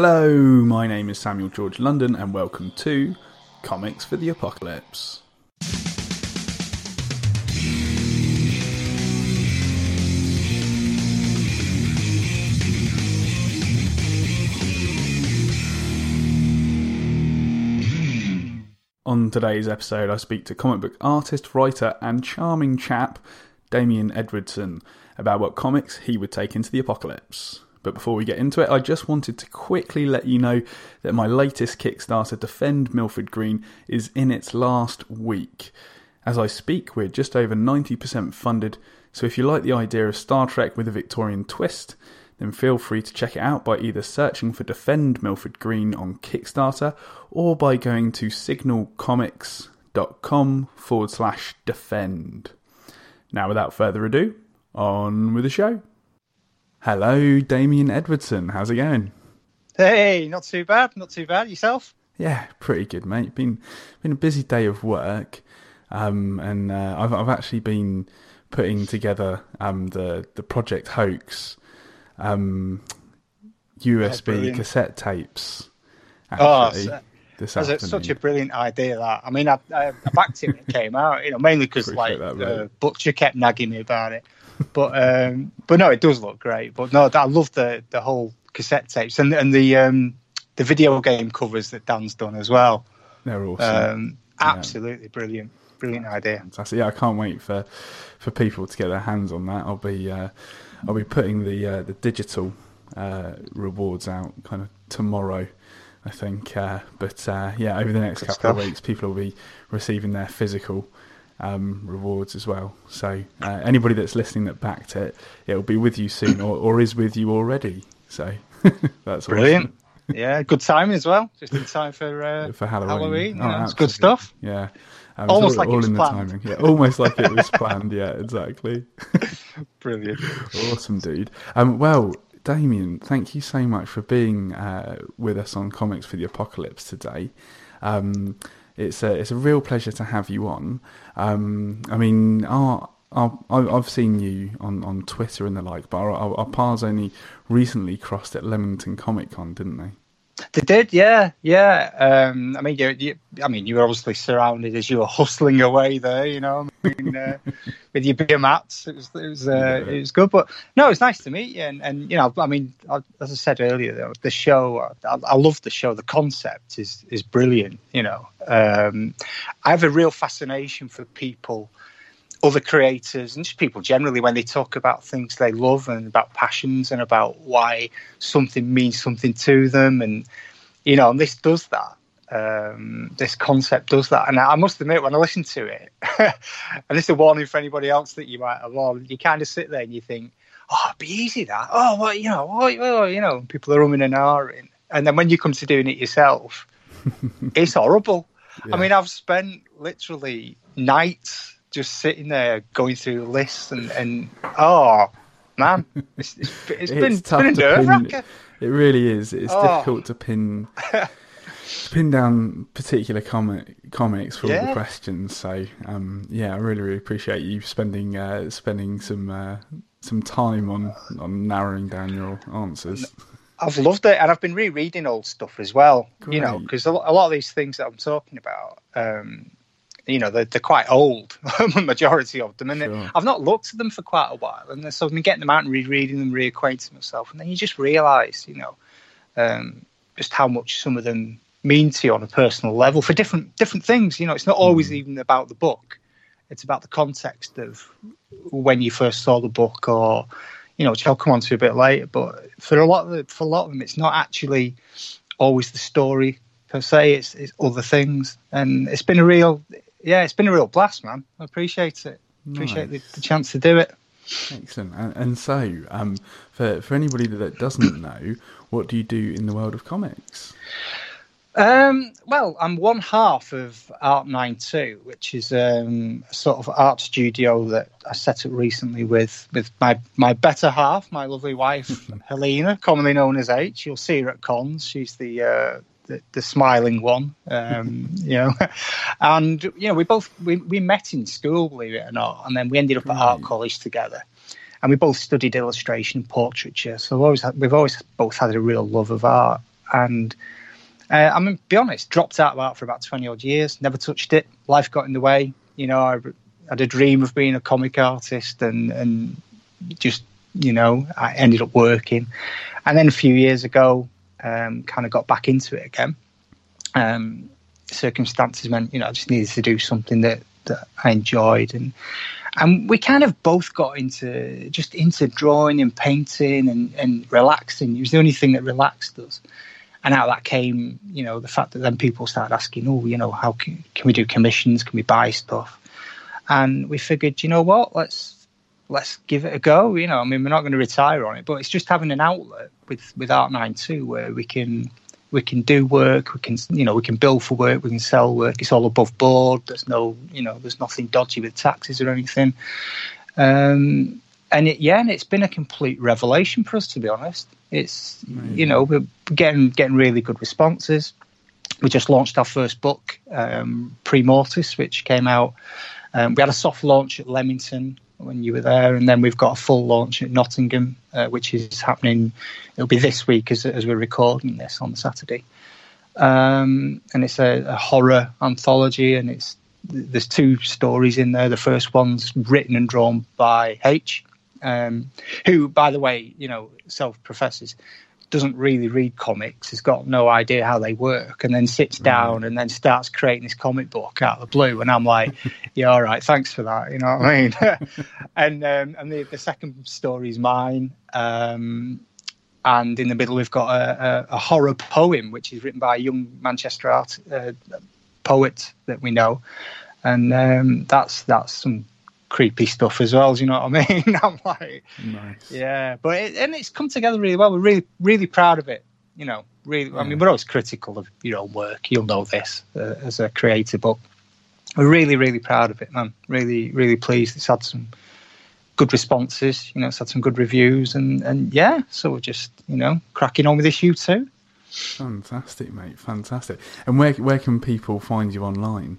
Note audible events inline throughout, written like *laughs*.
Hello, my name is Samuel George London, and welcome to Comics for the Apocalypse. On today's episode, I speak to comic book artist, writer, and charming chap Damian Edwardson about what comics he would take into the apocalypse. But before we get into it, I just wanted to quickly let you know that my latest Kickstarter, Defend Milford Green, is in its last week. As I speak, we're just over 90% funded, so if you like the idea of Star Trek with a Victorian twist, then feel free to check it out by either searching for Defend Milford Green on Kickstarter or by going to signalcomics.com forward slash defend. Now, without further ado, on with the show. Hello, Damian Edwardson. How's it going? Hey, not too bad. Not too bad. Yourself? Yeah, pretty good, mate. Been been a busy day of work, um, and uh, I've I've actually been putting together um, the the project hoax um, USB cassette tapes. Actually, oh, this that's such a brilliant idea. That I mean, I, I backed it when it came out. You know, mainly because like uh, Butcher kept nagging me about it. *laughs* But um, but no, it does look great. But no, I love the the whole cassette tapes and and the um, the video game covers that Dan's done as well. They're awesome. Um, absolutely brilliant, brilliant idea. Fantastic. Yeah, I can't wait for for people to get their hands on that. I'll be uh, I'll be putting the uh, the digital uh, rewards out kind of tomorrow. I think, uh, but uh, yeah, over the next Good couple stuff. of weeks, people will be receiving their physical um, rewards as well. So uh, anybody that's listening that backed it, it'll be with you soon, or, or is with you already. So *laughs* that's brilliant. Awesome. Yeah, good time as well. Just in time for uh, *laughs* for Halloween. Halloween. Oh, it's good stuff. Yeah. Um, almost all, like all in planned. the timing. Yeah, almost like it was planned. Yeah, exactly. *laughs* Brilliant. awesome, dude. Um, well, Damian, thank you so much for being uh, with us on Comics for the Apocalypse today. Um, it's a it's a real pleasure to have you on. Um, I mean, our, I've seen you on, on Twitter and the like, but our, our, our paths only recently crossed at Leamington Comic Con, didn't they? They did, yeah, yeah. Um, I mean, you, you, I mean, you were obviously surrounded as you were hustling away there, you know, I mean, uh, *laughs* with your beer mats. It was, it was, uh, it was good. But no, it was nice to meet you. And, and you know, I mean, as I said earlier, though, the show, I, I love the show. The concept is is brilliant. You know, um, I have a real fascination for people other creators and just people generally when they talk about things they love and about passions and about why something means something to them. And you know and this does that. Um, this concept does that. And i must admit when i listen to it *laughs* and this is a warning for anybody else that you might have on you kind of sit there and you think oh it'd be easy that. Oh well you know oh, oh you know people are umming and ahhing. And then when you come to doing it yourself *laughs* it's horrible. Yeah. i mean i've spent literally nights just sitting there going through lists and, and oh man, it's, it's, it's *laughs* been, it's been a nerve It really is. It's oh. difficult to pin *laughs* pin down particular comic comics for yeah. all the questions. So um, yeah, I really really appreciate you spending uh, spending some uh, some time on on narrowing down your answers. I've loved it, and I've been rereading old stuff as well. Great. You know, because a lot of these things that I'm talking about, um, you know they're, they're quite old the *laughs* majority of them. And sure. i've not looked at them for quite a while. And so i've been getting them out and rereading them reacquainting myself. And then you just realize you know um, just how much some of them mean to you on a personal level for different different things. You know it's not always mm. even about the book. It's about the context of when you first saw the book or you know which i'll come on to a bit later. But for a lot of the, for a lot of them it's not actually always the story per se. It's, it's other things. And it's been a real yeah, it's been a real blast, man. I appreciate it. Appreciate nice. the, the, chance to do it. Excellent. And, and so, um, for for anybody that doesn't *coughs* know, what do you do in the world of comics? Um, well, I'm one half of Art 92, which is um, a sort of art studio that I set up recently with, with my, my better half, my lovely wife, *laughs* Helena, commonly known as H. You'll see her at cons. She's the uh, the, the smiling one, um, *laughs* you know. And you know, we both we, we met in school, believe it or not, and then we ended up at art college together, and we both studied illustration and portraiture. So we've always had, we've always both had a real love of art. and uh, I'm gonna be honest, dropped out of art for about twenty odd years, never touched it. Life got in the way. You know, I had a dream of being a comic artist, and and just you know, I ended up working, and then a few years ago, um, kind of got back into it again. Um, circumstances meant you know I just needed to do something that that I enjoyed and and we kind of both got into just into drawing and painting and, and relaxing. It was the only thing that relaxed us. And out of that came, you know, the fact that then people started asking, oh, you know, how can, can we do commissions? Can we buy stuff? And we figured, you know what, let's let's give it a go. You know, I mean, we're not going to retire on it, but it's just having an outlet with with Art Nine Two where we can we can do work, we can you know we can bill for work, we can sell work. It's all above board. There's no you know there's nothing dodgy with taxes or anything. Um, and it, yeah, and it's been a complete revelation for us to be honest. It's you know we're getting getting really good responses. We just launched our first book, um, Pre Mortis, which came out. Um, we had a soft launch at Leamington when you were there, and then we've got a full launch at Nottingham, uh, which is happening. It'll be this week as, as we're recording this on Saturday, um, and it's a, a, horror anthology, and it's there's two stories in there. The first one's written and drawn by H, um, who, by the way, you know, self professes doesn't really read comics, has got no idea how they work, and then sits down and then starts creating this comic book out of the blue. And I'm like, *laughs* yeah, all right, thanks for that. You know what I mean? *laughs* *laughs* and um, and the, the second story is mine. Um, and in the middle, we've got a, a, a, horror poem, which is written by a young Manchester art uh, poet that we know. And um, that's that's some creepy stuff as well. Do you know what I mean? *laughs* I'm like, nice. yeah, but it, and it's come together really well. We're really really proud of it. You know, really. Yeah. I mean, we're always critical of your own work. You'll know this uh, as a creator, but we're really really proud of it, man. Really really pleased. It's had some good responses. You know, it's had some good reviews, and and yeah, so we're just you know cracking on with issue two. Fantastic, mate. Fantastic. And where where can people find you online?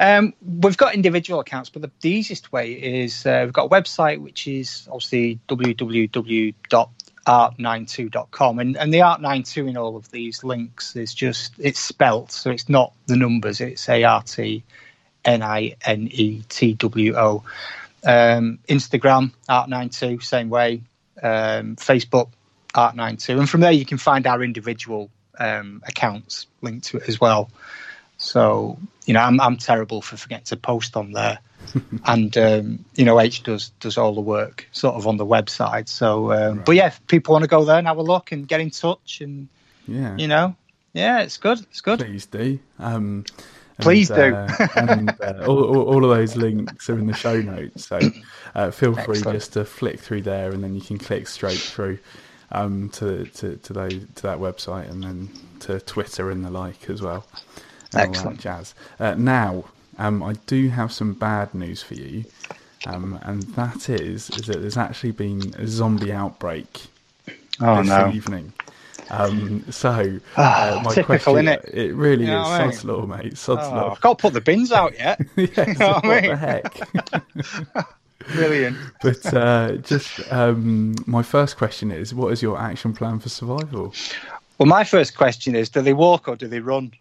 Um, we've got individual accounts, but the, the easiest way is uh, we've got a website which is obviously www.art92.com, and and the art92 in all of these links is just it's spelt, so it's not the numbers, it's A R T N I N E T W O. Um, Instagram art92, same way. Um, Facebook art92, and from there you can find our individual um, accounts linked to it as well. So you know, I'm I'm terrible for forgetting to post on there, *laughs* and um, you know, H does does all the work sort of on the website. So, um, right. but yeah, if people want to go there and have a look and get in touch, and yeah, you know, yeah, it's good. It's good. Please do. Um, and, Please do. uh, and uh, all, all, all, of those links are in the show notes, so uh, feel free Excellent. just to flick through there, and then you can click straight through um, to to to, those, to that website, and then to Twitter and the like as well. Excellent. jazz. Uh, now, um, I do have some bad news for you, um, and that is, is that there's actually been a zombie outbreak oh, this no. evening. Um, so, uh, my typical, question, it? it really you is sod's law, mate. Sod's oh, law. I've got to put the bins out yet. *laughs* *laughs* yes, what, what the heck? *laughs* Brilliant. but uh, just um, my first question is: What is your action plan for survival? Well, my first question is: Do they walk or do they run?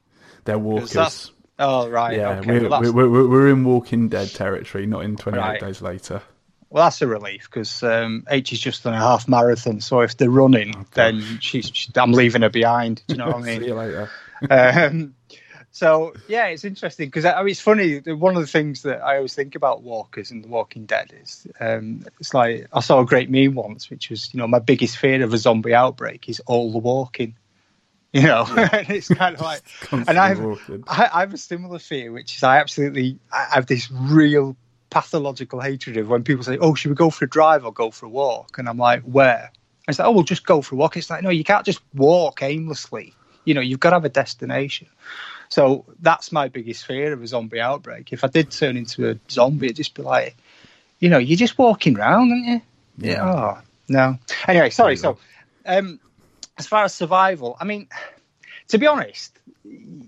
They're walkers. Oh right, yeah. Okay. We're, well, we're, we're, we're, in Walking Dead territory, not in Twenty Eight right. Days Later. Well, that's a relief because um, H is just on a half marathon. So if they're running, oh, then she's, she, I'm leaving her behind. Do you know what I *laughs* mean? See you later. um, so yeah, it's interesting because I mean, it's funny. One of the things that I always think about walkers and The Walking Dead is um, it's like I saw a great meme once, which was you know my biggest fear of a zombie outbreak is all the walking. *laughs* you know yeah. *laughs* it's kind of *laughs* like and I have, I, I have a similar fear which is i absolutely i have this real pathological hatred of when people say oh should we go for a drive or go for a walk? And i'm like where? I say, "Oh, we'll just go for a walk. It's like no you can't just walk aimlessly. You know you've got to have a destination. So that's my biggest fear of a zombie outbreak. If i did turn into a zombie it'd just be like you know you're just walking around aren't you? Yeah. Oh no. Anyway sorry so um as far as survival, I mean, to be honest,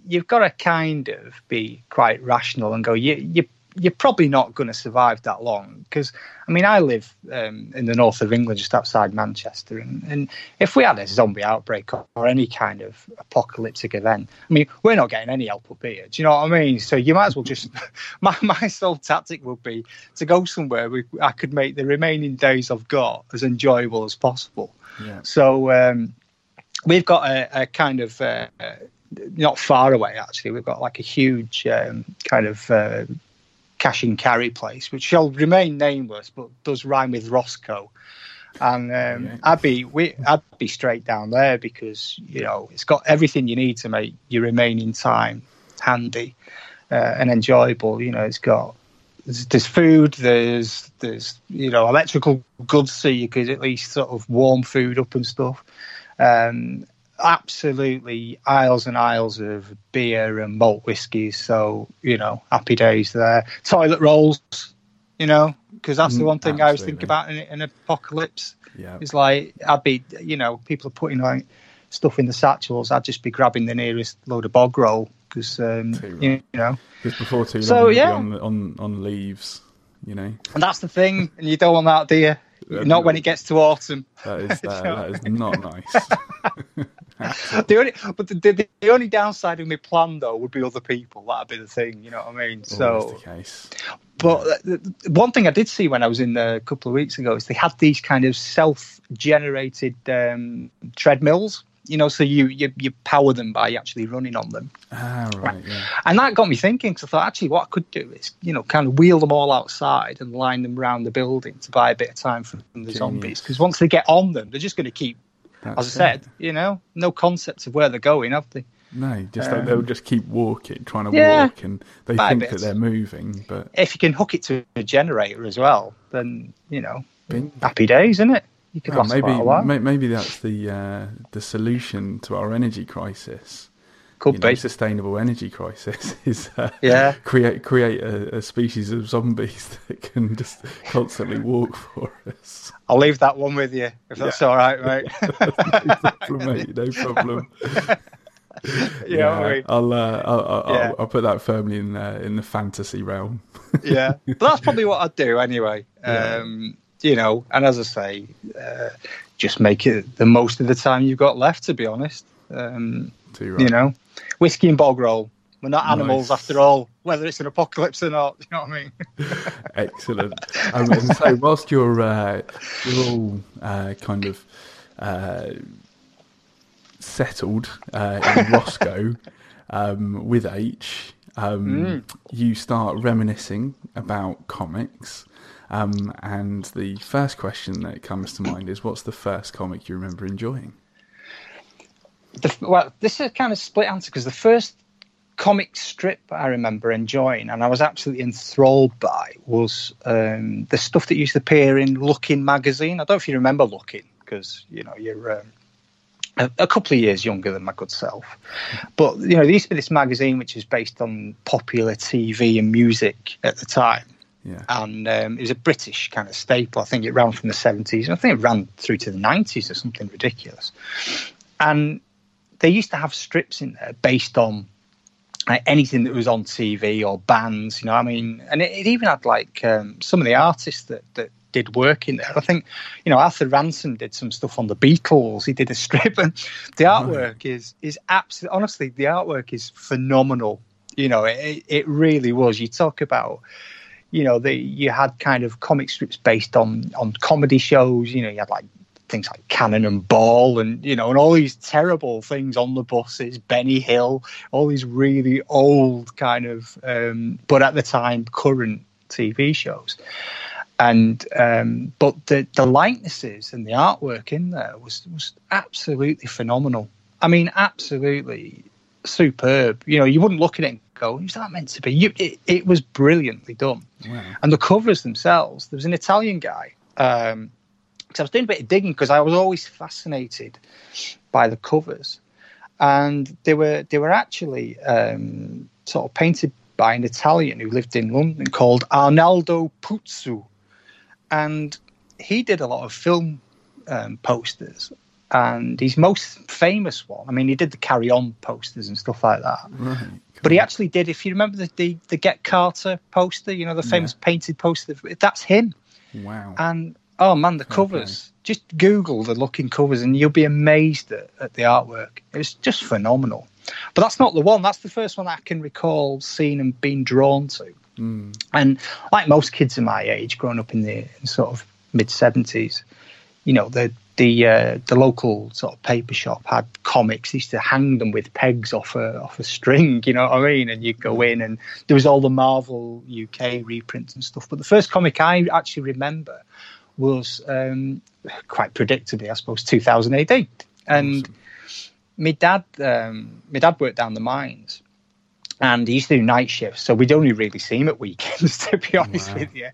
you've got to kind of be quite rational and go, you, you, you're probably not going to survive that long because I mean I live um, in the north of England, just outside Manchester, and, and if we had a zombie outbreak or, or, any kind of apocalyptic event, I mean we're not getting any help up here. Do you know what I mean? So you might as well just *laughs* my my sole tactic would be to go somewhere we, I could make the remaining days I've got as enjoyable as possible. Yeah. So um, we've got a, a kind of uh, not far away actually. We've got like a huge um, kind of uh, cash and carry place, which shall remain nameless, but does rhyme with Roscoe. And um, yeah. I'd be we, I'd be straight down there because you know it's got everything you need to make your remaining time handy uh, and enjoyable. You know, it's got there's, there's, food, there's there's you know electrical goods, so you could at least sort of warm food up and stuff. Um, absolutely aisles and aisles of beer and malt whiskies. So you know, happy days there. Toilet rolls, you know, because that's the mm, one thing absolutely. I was thinking about in an apocalypse. Yeah, it's like I'd be, you know, people are putting like stuff in the satchels. I'd just be grabbing the nearest load of bog roll because um, you, know. Because before too long, so yeah, on, on on leaves, you know. And that's the thing, and you don't want that, do you? Not when it gets to autumn. That is, *laughs* uh, that is not nice. *laughs* the only, but the, the, the, only downside of my plan though would be other people. That'd be the thing, you know what I mean? so, the case. But yeah. one thing I did see when I was in there a couple of weeks ago is they had these kind of self-generated um, treadmills. You know, so you, you you power them by actually running on them. Ah, right, yeah. And that got me thinking. Because I thought, actually, what I could do is, you know, kind of wheel them all outside and line them around the building to buy a bit of time from the Genius. zombies. Because once they get on them, they're just going to keep that's As I said, you know, no concept of where they're going, have they? No, just um, they'll just keep walking, trying to yeah, walk, and they think that they're moving. But if you can hook it to a generator as well, then you know, happy days, isn't it? You could maybe maybe that's the uh, the solution to our energy crisis. Could you be know, sustainable energy crisis *laughs* is uh, yeah create create a, a, species of zombies *laughs* that can just constantly walk for us. I'll leave that one with you if that's yeah. all right, mate. *laughs* no problem, mate. No problem. yeah, I'll, uh, I'll, I'll, yeah. I'll, put that firmly in uh, in the fantasy realm. yeah, but that's probably what I'd do anyway. Yeah. Um, you know, and as I say, uh, just make it the most of the time you've got left. To be honest, um, right. you know, whiskey and bog roll. We're not animals nice. after all, whether it's an apocalypse or not. *laughs* You know what I mean? *laughs* Excellent. Um, and so, whilst you're uh, you're all uh, kind of uh, settled uh, in Roscoe *laughs* um, with H, um, mm. you start reminiscing about comics. Um, and the first question that comes to mind is, what's the first comic you remember enjoying? the, well, this is a kind of split answer because the first comic strip I remember enjoying and I was absolutely enthralled by was um, the stuff that used to appear in Look-In magazine. I don't know if you remember Look-In because you know you're um, a, couple of years younger than my good self, but you know there used to be this magazine which is based on popular TV and music at the time. Yeah. And um, it was a British kind of staple. I think it ran from the 70s. I think it ran through to the 90s or something ridiculous. And they used to have strips in there based on anything that was on TV or bands, you know. I mean, and it, it even had like um, some of the artists that that did work in there. I think, you know, Arthur Ranson did some stuff on the Beatles. He did a strip, and the artwork is is absolutely honestly the artwork is phenomenal. You know, it it really was. You talk about you know, you had kind of comic strips based on on comedy shows. You know, you had like things like Cannon and Ball, and you know, and all these terrible things on the buses, Benny Hill, all these really old kind of, um, but at the time current TV shows. And um, but the the likenesses and the artwork in there was was absolutely phenomenal. I mean, absolutely superb. You know, you wouldn't look at it and go, "Is that meant to be?" You, it, it was brilliantly done. Wow. And the covers themselves. There was an Italian guy. Um, because I was doing a bit of digging because I was always fascinated by the covers, and they were they were actually um, sort of painted by an Italian who lived in London called Arnaldo Putzu, and he did a lot of film um, posters. And his most famous one. I mean, he did the Carry On posters and stuff like that. Right. But he actually did. If you remember the the, the Get Carter poster, you know the famous painted poster. That's him. Wow. And oh man, the covers. Just Google the Look-In covers, and you'll be amazed at, at the artwork. It was just phenomenal. But that's not the one. That's the first one I can recall seeing and being drawn to. Mm. And like most kids of my age, growing up in the in sort of mid seventies, you know, the the uh, the local sort of paper shop had comics. They used to hang them with pegs off a off a string. You know what I mean? And you'd go in, and there was all the Marvel UK reprints and stuff. But the first comic I actually remember was um, quite predictably, I suppose, 2000 AD. And Awesome. my dad, um, my dad worked down the mines, and he used to do night shifts, so we'd only really see him at weekends, *laughs* to be honest Wow. with you.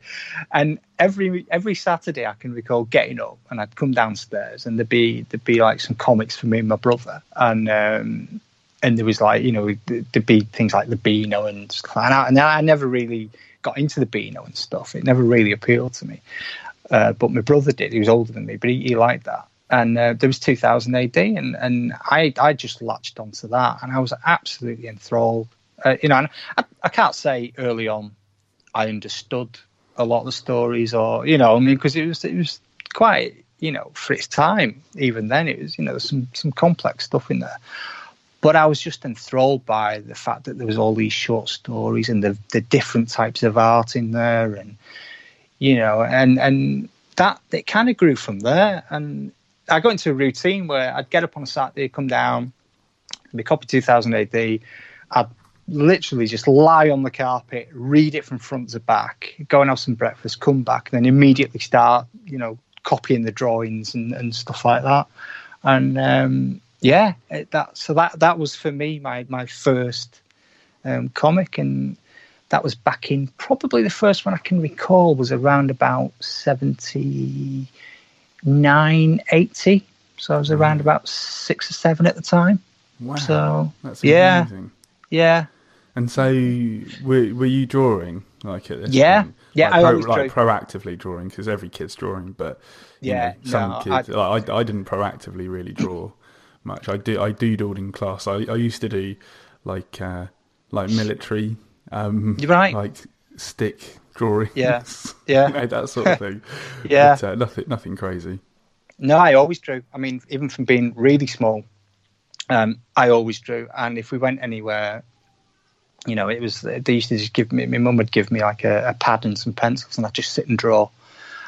And every every Saturday, I can recall getting up, and I'd come downstairs, and there'd be there'd be like some comics for me and my brother, and um, and there was like you know there'd be things like the Beano and stuff, and I, and I never really got into the Beano and stuff. It never really appealed to me. Uh, but my brother did. He was older than me, but he, he liked that. And uh, there was 2000 AD, and and I I just latched onto that, and I was absolutely enthralled. Uh, you know, and I, I can't say early on I understood a lot of the stories, or you know, I mean, because it was it was quite you know for its time. Even then, it was you know some some complex stuff in there. But I was just enthralled by the fact that there was all these short stories and the the different types of art in there, and you know, and and that it kind of grew from there. And I got into a routine where I'd get up on a Saturday, come down, be copy 2000 AD. I'd literally just lie on the carpet, read it from front to back, go and have some breakfast, come back, and then immediately start, you know, copying the drawings and, and stuff like that. And um, yeah, it, that so that that was for me my my first um, comic, and that was back in probably the first one I can recall was around about 79, 80. So I was around about six or seven at the time. Wow. So That's yeah, yeah, And so, were, were you drawing like at this? Yeah. point? Yeah, like, I pro- like drew. proactively drawing because every kid's drawing, but you Yeah, know, some no, kids. like, I, I didn't proactively really draw much. I do I doodled in class. I, I used to do like uh, like military, um, right. like stick drawing. Yeah. *laughs* Yeah. you know, that sort of thing. *laughs* Yeah. but, uh, nothing nothing crazy. No, I always drew. I mean, even from being really small, um, I always drew. And if we went anywhere, you know, it was they used to just give me. My mum would give me like a, a pad and some pencils, and I'd just sit and draw,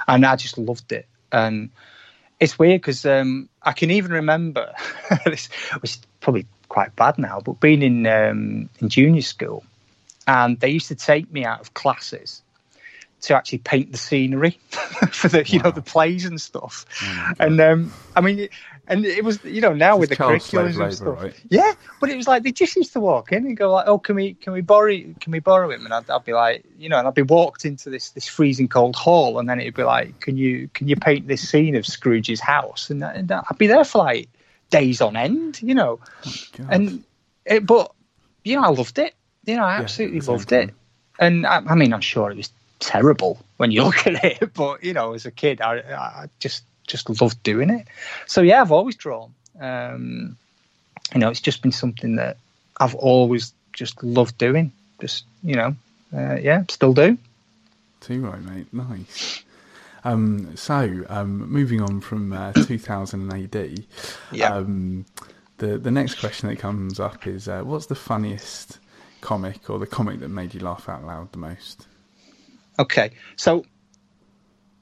and I just loved it. And it's weird because um, I can even remember *laughs* this was probably quite bad now, but being in um, in junior school, and they used to take me out of classes to actually paint the scenery *laughs* for the you know the plays and stuff. Oh and um, I mean, and it was you know now with the It's child slave curriculums and stuff. right? Yeah, but it was like they just used to walk in and go like, "Oh, can we can we borrow can we borrow him?" And I'd, I'd be like, you know, and I'd be walked into this this freezing cold hall, and then it'd be like, "Can you can you paint this scene of Scrooge's house?" And, that, and that- I'd be there for like days on end, you know, oh, God. and it, but you know, I loved it. You know, I absolutely same loved it. And I, I mean, I'm sure it was terrible when you look at it, *laughs* but you know, as a kid, I, I just just loved doing it. So yeah, I've always drawn. Um, you know, it's just been something that I've always just loved doing. Just you know, uh, yeah, still do. Too right, mate. Nice. Um, so, um, moving on from uh, 2000 AD, Yeah. um, the the next question that comes up is, uh, what's the funniest comic or the comic that made you laugh out loud the most? Okay, so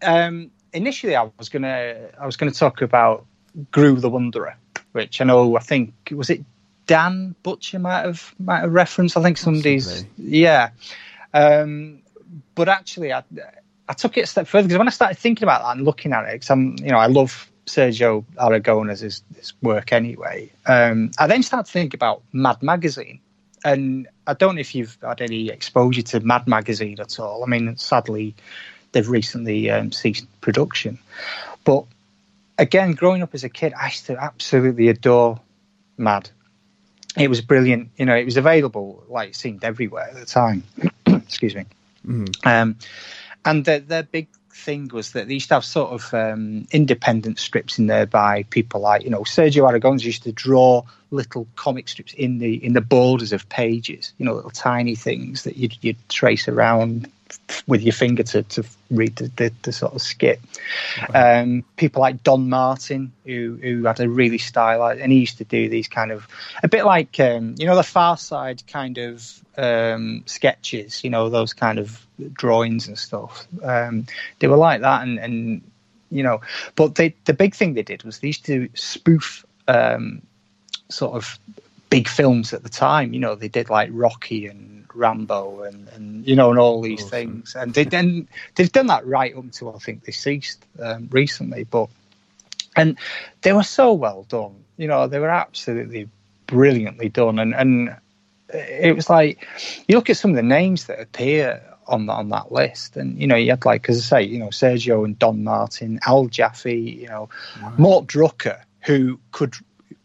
um, initially I was gonna I was gonna talk about Groo the Wanderer, which I know I think was it Dan Butcher might have might have referenced. I think somebody's Possibly. yeah, um, but actually I I took it a step further because when I started thinking about that and looking at it, because I'm you know I love Sergio Aragonés his, his work anyway. Um, I then started to think about Mad Magazine and I don't know if you've had any exposure to Mad Magazine at all. I mean, sadly, they've recently um, ceased production. But again, growing up as a kid, I used to absolutely adore Mad. It was brilliant. You know, it was available, like it seemed everywhere at the time. *clears throat* Excuse me. Mm. Um, and their, their big thing was that they used to have sort of um, independent strips in there by people like you know Sergio Aragonés used to draw little comic strips in the in the borders of pages, you know, little tiny things that you'd, you'd trace around with your finger to, to read the, the, the sort of skit. Um, people like Don Martin, who who had a really stylized, and he used to do these kind of a bit like um, you know the Far Side kind of um, sketches, you know those kind of drawings and stuff. Um, they were like that, and, and you know, but they, the big thing they did was they used to spoof um, sort of big films at the time. You know, they did like Rocky and Rambo and, and you know and all these awesome. things, and they then they've done that right up until I think they ceased um, recently. But and they were so well done. You know, they were absolutely brilliantly done, and and it was like you look at some of the names that appear on the, on that list, and you know you had like as I say, you know Sergio and Don Martin, Al Jaffee, you know wow. Mort Drucker, who could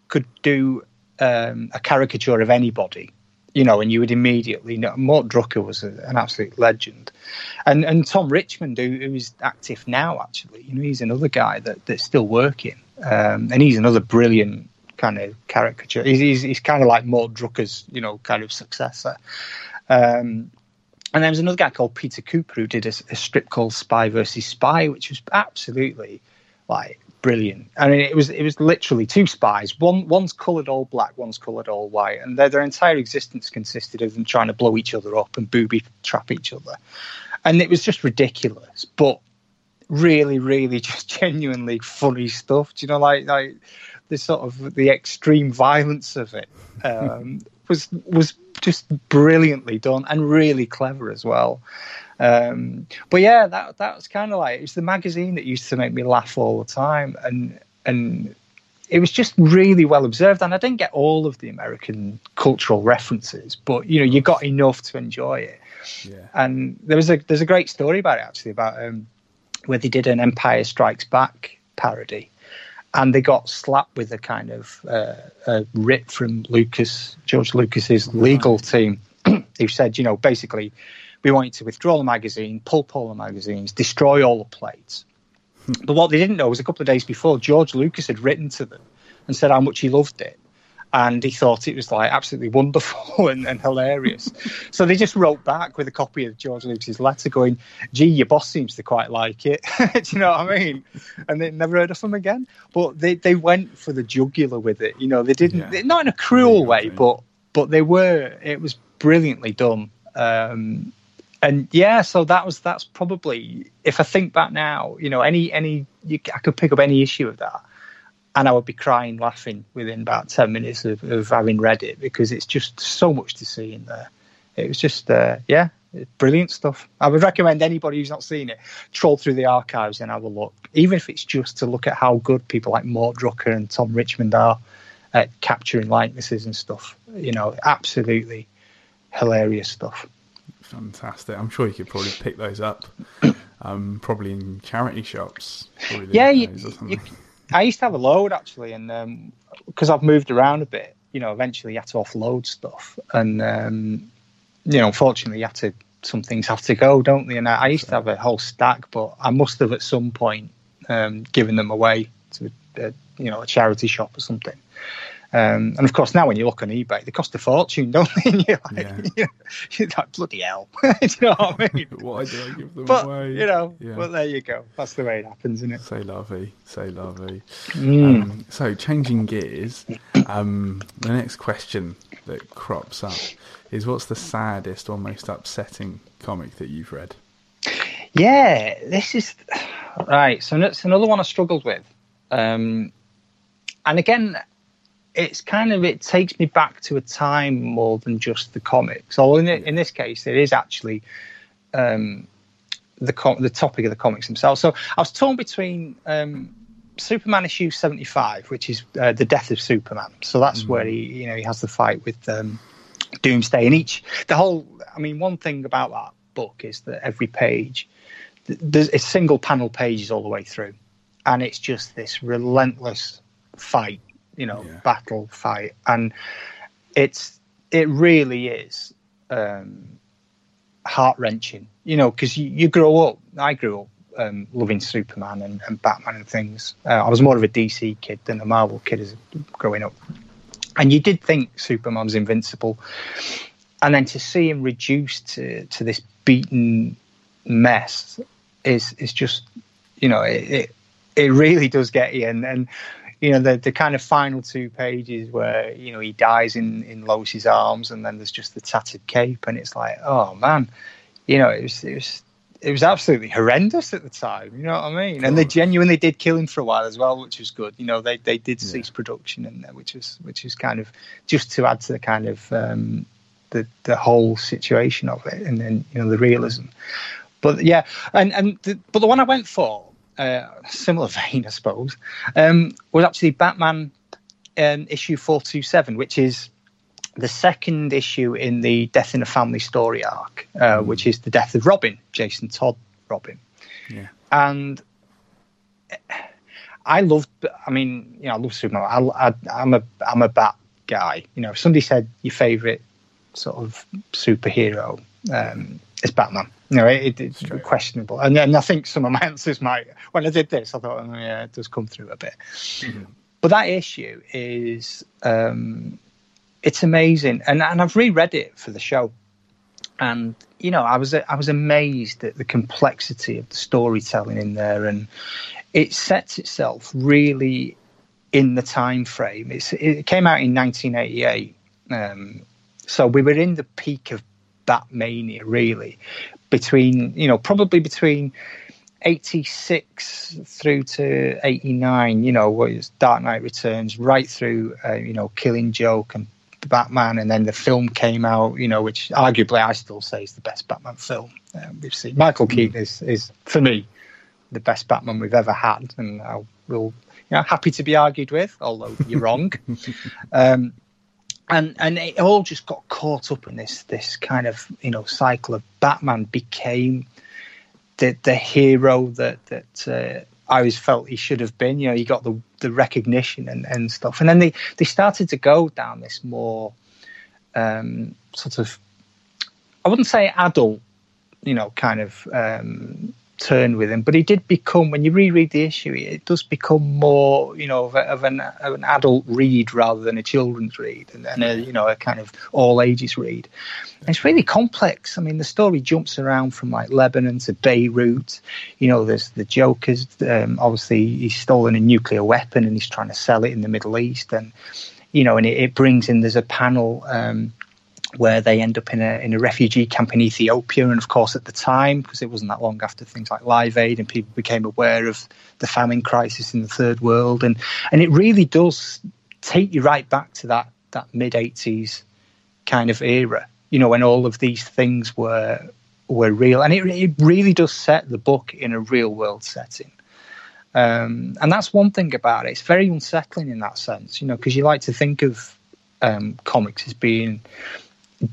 could do um, a caricature of anybody, you know, and you would immediately know. Mort Drucker was a, an absolute legend, and and Tom Richmond, who, who is active now, actually, you know, he's another guy that that's still working, um, and he's another brilliant kind of caricature. He's, he's, he's kind of like Mort Drucker's, you know, kind of successor. Um, and there was another guy called Peter Kuper who did a, a, strip called Spy versus Spy, which was absolutely like brilliant. I mean, it was it was literally two spies. One one's coloured all black, one's coloured all white, and their their entire existence consisted of them trying to blow each other up and booby trap each other, and it was just ridiculous. But really, really, *laughs* just genuinely funny stuff. Do you know, like like the sort of the extreme violence of it um, *laughs* was was just brilliantly done and really clever as well. Um, but yeah, that that was kind of like it's the magazine that used to make me laugh all the time, and and it was just really well observed. And I didn't get all of the American cultural references, but you know, you got enough to enjoy it. Yeah. And there was a there's a great story about it actually about um, where they did an Empire Strikes Back parody and they got slapped with a kind of uh, a writ from Lucas, George Lucas's legal team, *clears throat* who said, you know, basically, we want you to withdraw the magazine, pulp all the magazines, destroy all the plates. Hmm. but what they didn't know was a couple of days before, George Lucas had written to them and said how much he loved it and he thought it was like absolutely wonderful *laughs* and, and hilarious. so they just wrote back with a copy of George Lucas's letter, going, "Gee, your boss seems to quite like it." *laughs* Do you know what I mean? And they never heard of him again. But they, they went for the jugular with it. You know, they didn't yeah. not in a cruel yeah, way, but but they were. It was brilliantly done. Um, and yeah, so that was that's probably if I think back now, you know, any any you, I could pick up any issue of that and I would be crying, laughing within about ten minutes of, of having read it because it's just so much to see in there. It was just, uh, yeah, brilliant stuff. I would recommend anybody who's not seen it troll through the archives and have a look, even if it's just to look at how good people like Mort Drucker and Tom Richmond are at capturing likenesses and stuff. You know, absolutely hilarious stuff. Fantastic. I'm sure you could probably pick those up, um, probably in charity shops. Yeah, you, you, I used to have a load actually, and because um, I've moved around a bit, you know, eventually you had to offload stuff, and um, you know, unfortunately, you have to. Some things have to go, don't they? And I, I used to have a whole stack, but I must have at some point um, given them away to, a, you know, a charity shop or something. Um, and of course, now when you look on eBay, they cost a fortune, *laughs* don't they? And you're like, yeah. you *laughs* know, you're like bloody hell. *laughs* Do you know what I mean? Why did I give them but, away? You know, yeah. but there you go. That's the way it happens, isn't it? Say lovey, say lovey. Mm. Um, so, changing gears, um, the next question that crops up is what's the saddest or most upsetting comic that you've read? Yeah, this is right. So, it's another one I struggled with. Um, and again, it's kind of it takes me back to a time more than just the comics. Although in, in this case, it is actually um, the com- the topic of the comics themselves. So I was torn between um, Superman issue seventy five, which is uh, the death of Superman. So that's mm-hmm. where he you know he has the fight with um, Doomsday, and each the whole. I mean, one thing about that book is that every page there's it's single panel pages all the way through, and it's just this relentless fight you know, yeah. battle fight, and it's it really is um, heart wrenching. You know, because you, you grow up. I grew up um, loving Superman and, and, Batman and things. Uh, I was more of a DC kid than a Marvel kid as growing up. And you did think Superman was invincible, and then to see him reduced to, to this beaten mess is is just you know it, it, it really does get you and and you know the the kind of final two pages where you know he dies in in Lois's arms and then there's just the tattered cape and it's like oh man you know it was it was it was absolutely horrendous at the time. You know what I mean? And they genuinely did kill him for a while as well, which was good. You know, they they did cease yeah. production and which was which is kind of just to add to the kind of um, the the whole situation of it and then you know the realism. But yeah, and and the, but the one I went for, uh, similar *laughs* vein, I suppose, um, was actually Batman um, issue four two seven, which is the second issue in the Death in a Family story arc, uh, mm. which is the death of Robin, Jason Todd Robin. Yeah. And I loved, I mean, you know, I love Superman. I, am a, I'm a Bat guy. You know, if somebody said your favorite sort of superhero um, is Batman, you know, it, it's questionable. And, and I think some of my *laughs* answers might, when I did this, I thought, oh, yeah, it does come through a bit. Mm-hmm. But that issue is, um, it's amazing, and and I've reread it for the show, and you know I was I was amazed at the complexity of the storytelling in there, and it sets itself really in the time frame. It's, it came out in 1988, um, so we were in the peak of Batmania, really, between you know probably between 86 through to 89 you know was dark knight returns right through uh, you know killing joke and Batman, and then the film came out, you know, which arguably I still say is the best Batman film uh, we've seen. Michael mm. Keaton is, is, for me, the best Batman we've ever had, and I will, you know, happy to be argued with, although you're wrong. *laughs* um, and and it all just got caught up in this this kind of you know cycle of Batman became the the hero that that uh, I always felt he should have been. You know, he got the the recognition and, and stuff. And then they, they started to go down this more um, sort of, I wouldn't say adult, you know, kind of um, turn with him, but he did become, when you reread the issue, it does become more, you know, of, a, of, an, of an adult read rather than a children's read and, and a, you know, a kind of all ages read. And it's really complex. I mean, the story jumps around from like Lebanon to Beirut. You know, there's the Joker's, um, obviously, he's stolen a nuclear weapon and he's trying to sell it in the Middle East. And, you know, and it, it brings in, there's a panel, um, where they end up in a in a refugee camp in Ethiopia. And of course, at the time, because it wasn't that long after things like Live Aid and people became aware of the famine crisis in the third world, and and it really does take you right back to that that mid '80s kind of era. You know, when all of these things were were real, and it it really does set the book in a real world setting. Um, and that's one thing about it. It's very unsettling in that sense, you know, because you like to think of um, comics as being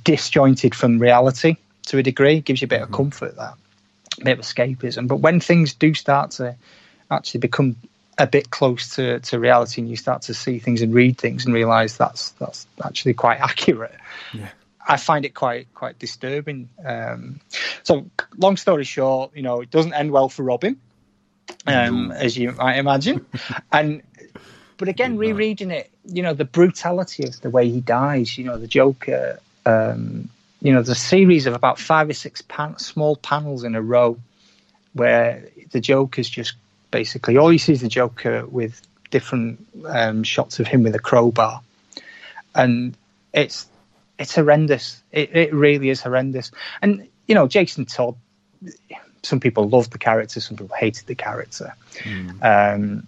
disjointed from reality to a degree. It gives you a bit of mm-hmm. comfort that a bit of escapism. But when things do start to actually become a bit close to, to reality and you start to see things and read things and realize that's that's actually quite *laughs* accurate. Yeah. I find it quite quite disturbing. Um, so, long story short, you know, it doesn't end well for Robin, um, as you might imagine, *laughs* and but again, rereading it, you know, the brutality of the way he dies, you know, the Joker um, you know, there's a series of about five or six pan- small panels in a row where the Joker's just basically all you see is the Joker with different um, shots of him with a crowbar, and it's it's horrendous. It, it really is horrendous. And you know, Jason Todd. Some people loved the character, some people hated the character. Mm. Um,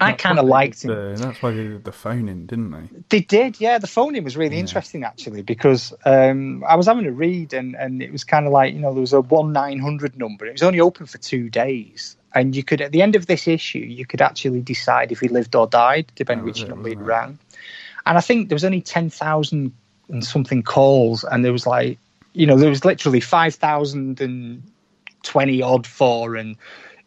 I kind of liked him. The, that's why they did the phoning, in, didn't they? They did, yeah. The phoning was really yeah. interesting actually because um, I was having a read and, and it was kind of like you know there was a one nine hundred number. It was only open for two days, and you could at the end of this issue you could actually decide if he lived or died, depending oh, which number he rang. And I think there was only ten thousand and something calls, and there was like you know there was literally five thousand and twenty odd for and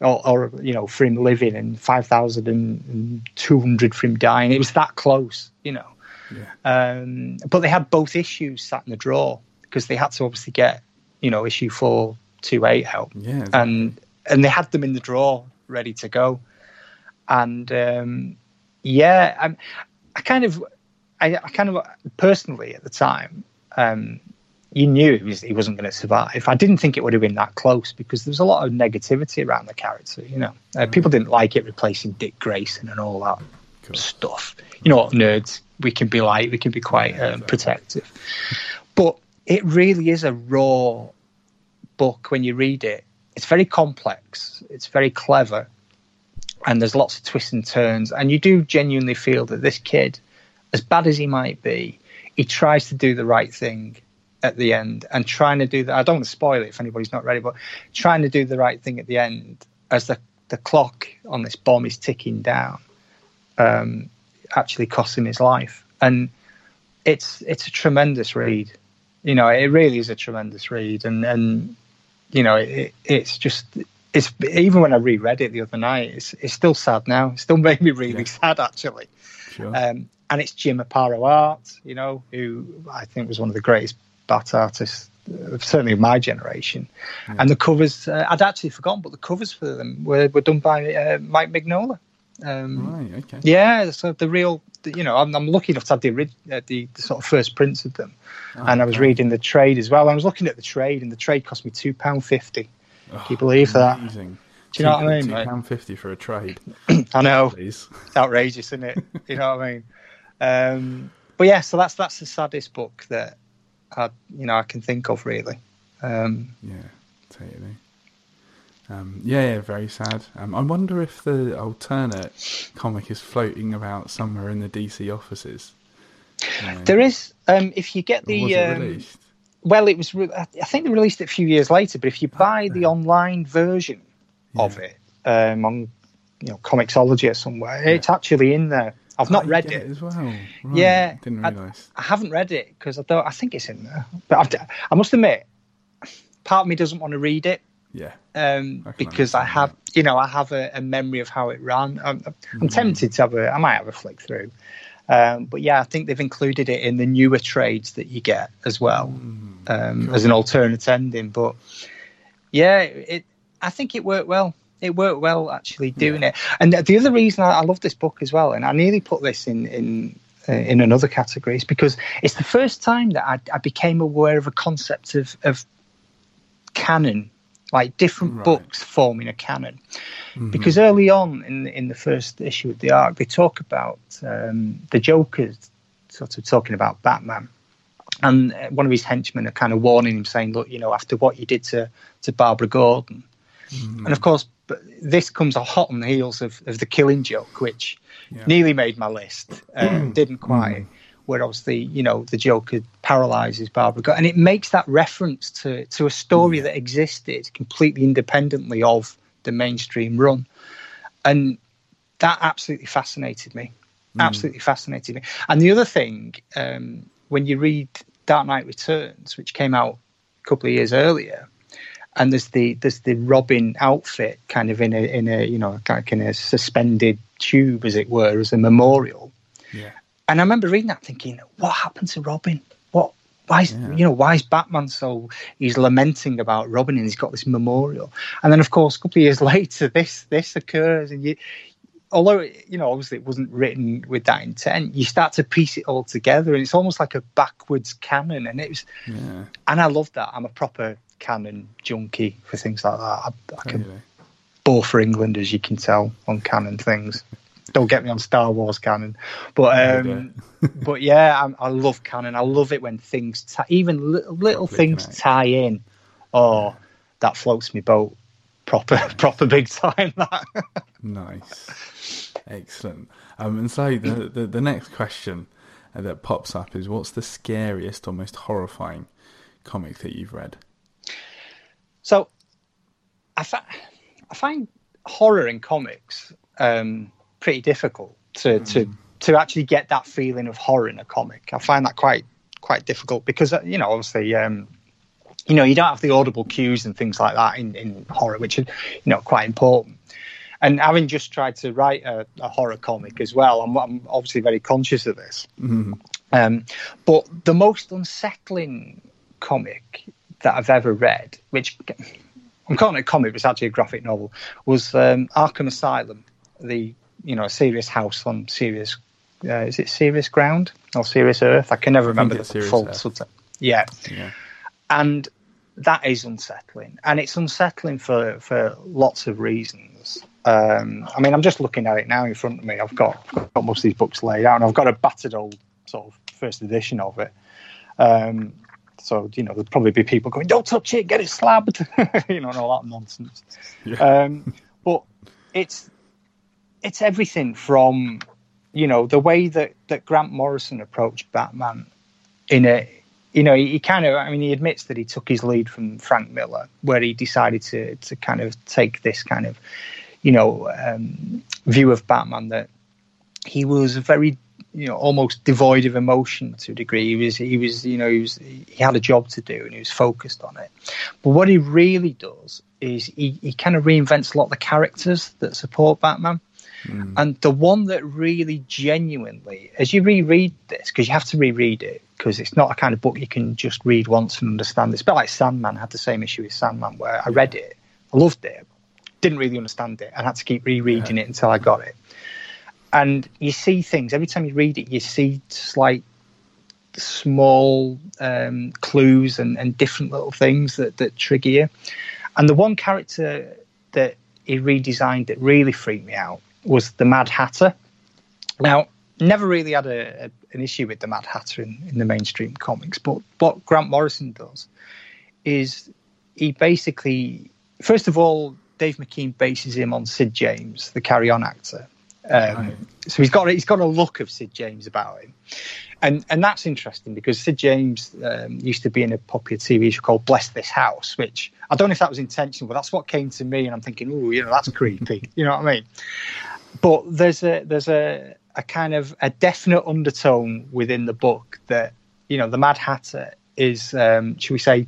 or, or you know, for him living and 5,200 for him dying. It was that close, you know. Yeah. Um, but they had both issues sat in the drawer because they had to obviously get, you know, issue 428 out. Yeah. And and they had them in the drawer ready to go. And um, yeah, I, I kind of, I, I, kind of personally at the time, um, you knew he, was, he wasn't going to survive. I didn't think it would have been that close because there was a lot of negativity around the character. You know, uh, people didn't like it replacing Dick Grayson and all that cool. stuff. You know nerds we can be like. We can be quite um, exactly. protective, but it really is a raw book when you read it. It's very complex. It's very clever, and there's lots of twists and turns. And you do genuinely feel that this kid, as bad as he might be, he tries to do the right thing at the end and trying to do that. I don't want to spoil it if anybody's not ready, but trying to do the right thing at the end as the, the clock on this bomb is ticking down, um, actually costing his life. And it's it's a tremendous read. You know, it really is a tremendous read, and and you know, it, it's just it's even when I reread it the other night, it's it's still sad now. It still made me really yeah. sad actually. Sure. Um, and it's Jim Aparo Art, you know, who I think was one of the greatest bat artists, uh, certainly of my generation. Yeah. And the covers, uh, I'd actually forgotten, but the covers for them were, were done by uh, Mike Mignola. Um, right. Okay. Yeah. So the real, you know, I'm, I'm lucky enough to have the, uh, the, the sort of first prints of them, oh, and I was reading the trade as well. I was looking at the trade, and the trade cost me two pound fifty. Oh, Can you believe amazing. that? Do you know what I mean? Two pound fifty for a trade. *clears throat* I know. Please. It's outrageous, isn't it? *laughs* you know what I mean? Um, but yeah, so that's that's the saddest book that I, you know, I can think of really. Um, yeah, totally. Um, yeah, yeah, very sad. Um, I wonder if the alternate comic is floating about somewhere in the DC offices. there is. Um, if you get the. Um, well, it was. Re- I think they released it a few years later. But if you buy the online version yeah. of it um, on, you know, Comixology or somewhere, yeah. it's actually in there. I've not read it. as well. Right. Yeah, didn't realise. I, I, haven't read it because I don't. I think it's in there, but I've, i must admit, part of me doesn't want to read it. Yeah. Um, I because I have, that. you know, I have a, a, memory of how it ran. I'm, I'm mm. tempted to have a. I might have a flick through. Um, but yeah, I think they've included it in the newer trades that you get as well mm. um, cool. as an alternate ending. But yeah, it. I think it worked well it worked well actually doing yeah. it. And the other reason I, I, love this book as well, and I nearly put this in in uh, in another category, is because it's the first time that I, I became aware of a concept of of canon, like different right. books forming a canon. Mm-hmm. Because early on in in the first issue of the arc, they talk about um, the Joker's sort of talking about Batman and one of his henchmen are kind of warning him, saying, "Look, you know, after what you did to to Barbara Gordon," mm-hmm. and of course, but this comes hot on the heels of, of the Killing Joke, which yeah. nearly made my list, uh, *clears throat* didn't quite. Where obviously, you know, the Joker paralyzes Barbara, and it makes that reference to to a story yeah. that existed completely independently of the mainstream run, and that absolutely fascinated me. Mm. Absolutely fascinated me. And the other thing, um, when you read Dark Knight Returns, which came out a couple of years earlier, and there's the there's the Robin outfit kind of in a in a you know like in a suspended tube as it were as a memorial. Yeah. And I remember reading that thinking, what happened to Robin? What why is yeah. you know why is Batman so he's lamenting about Robin and he's got this memorial and then of course a couple of years *laughs* later this this occurs and you although you know obviously it wasn't written with that intent you start to piece it all together and it's almost like a backwards canon and it was yeah. and I love that I'm a proper canon junkie for things like that. I, I can bore for England, as you can tell, on canon things. Don't get me on Star Wars canon, but um, *laughs* but yeah, I, I, love canon. I love it when things, t- even little, little things, connect. tie in. Oh, that floats me boat proper, *laughs* proper big time. That nice, excellent. Um, and so the, the the next question that pops up is, what's the scariest or most horrifying comic that you've read? So I, fa- I find horror in comics um, pretty difficult to, mm. to to actually get that feeling of horror in a comic. I find that quite quite difficult because uh, you know obviously um, you know you don't have the audible cues and things like that in, in horror, which are you know quite important. And having just tried to write a, a horror comic as well, I'm, I'm, obviously very conscious of this. Mm-hmm. Um, but the most unsettling comic that I've ever read, which I'm calling it a comic, but it's actually a graphic novel. Was um, Arkham Asylum, the you know a serious house on serious uh, is it serious ground or serious earth? I can never remember the full subtitle. Yeah. yeah, and that is unsettling, and it's unsettling for for lots of reasons. Um, I mean, I'm just looking at it now in front of me. I've got, I've got most of these books laid out, and I've got a battered old sort of first edition of it. Um, so you know, there'd probably be people going, "Don't touch it, get it slabbed," *laughs* you know, and all that nonsense. Yeah. Um, but it's it's everything from you know the way that that Grant Morrison approached Batman in a you know, he, he, kind of, I mean, he admits that he took his lead from Frank Miller, where he decided to to kind of take this kind of, you know, um, view of Batman that he was a very, you know, almost devoid of emotion to a degree. He was, he was, you know, he was, he had a job to do and he was focused on it. But what he really does is he, he kind of reinvents a lot of the characters that support Batman. Mm. And the one that really genuinely, as you reread this, because you have to reread it, because it's not a kind of book you can just read once and understand. It's a bit like Sandman. I had the same issue with Sandman, where I read it, I loved it, didn't really understand it, and had to keep rereading yeah. it until I got it. And you see things every time you read it, you see slight, small um, clues and, and different little things that, that trigger you. And the one character that he redesigned that really freaked me out was the Mad Hatter. Now, never really had a, a, an issue with the Mad Hatter in, in the mainstream comics, but what Grant Morrison does is he basically, first of all, Dave McKean bases him on Sid James, the Carry On actor. Um. So he's got he's got a look of Sid James about him, and and that's interesting because Sid James um, used to be in a popular TV show called Bless This House, which I don't know if that was intentional, but that's what came to me, and I'm thinking, oh, you know, that's creepy. *laughs* you know what I mean? But there's a there's a a kind of a definite undertone within the book that you know the Mad Hatter is, um, should we say,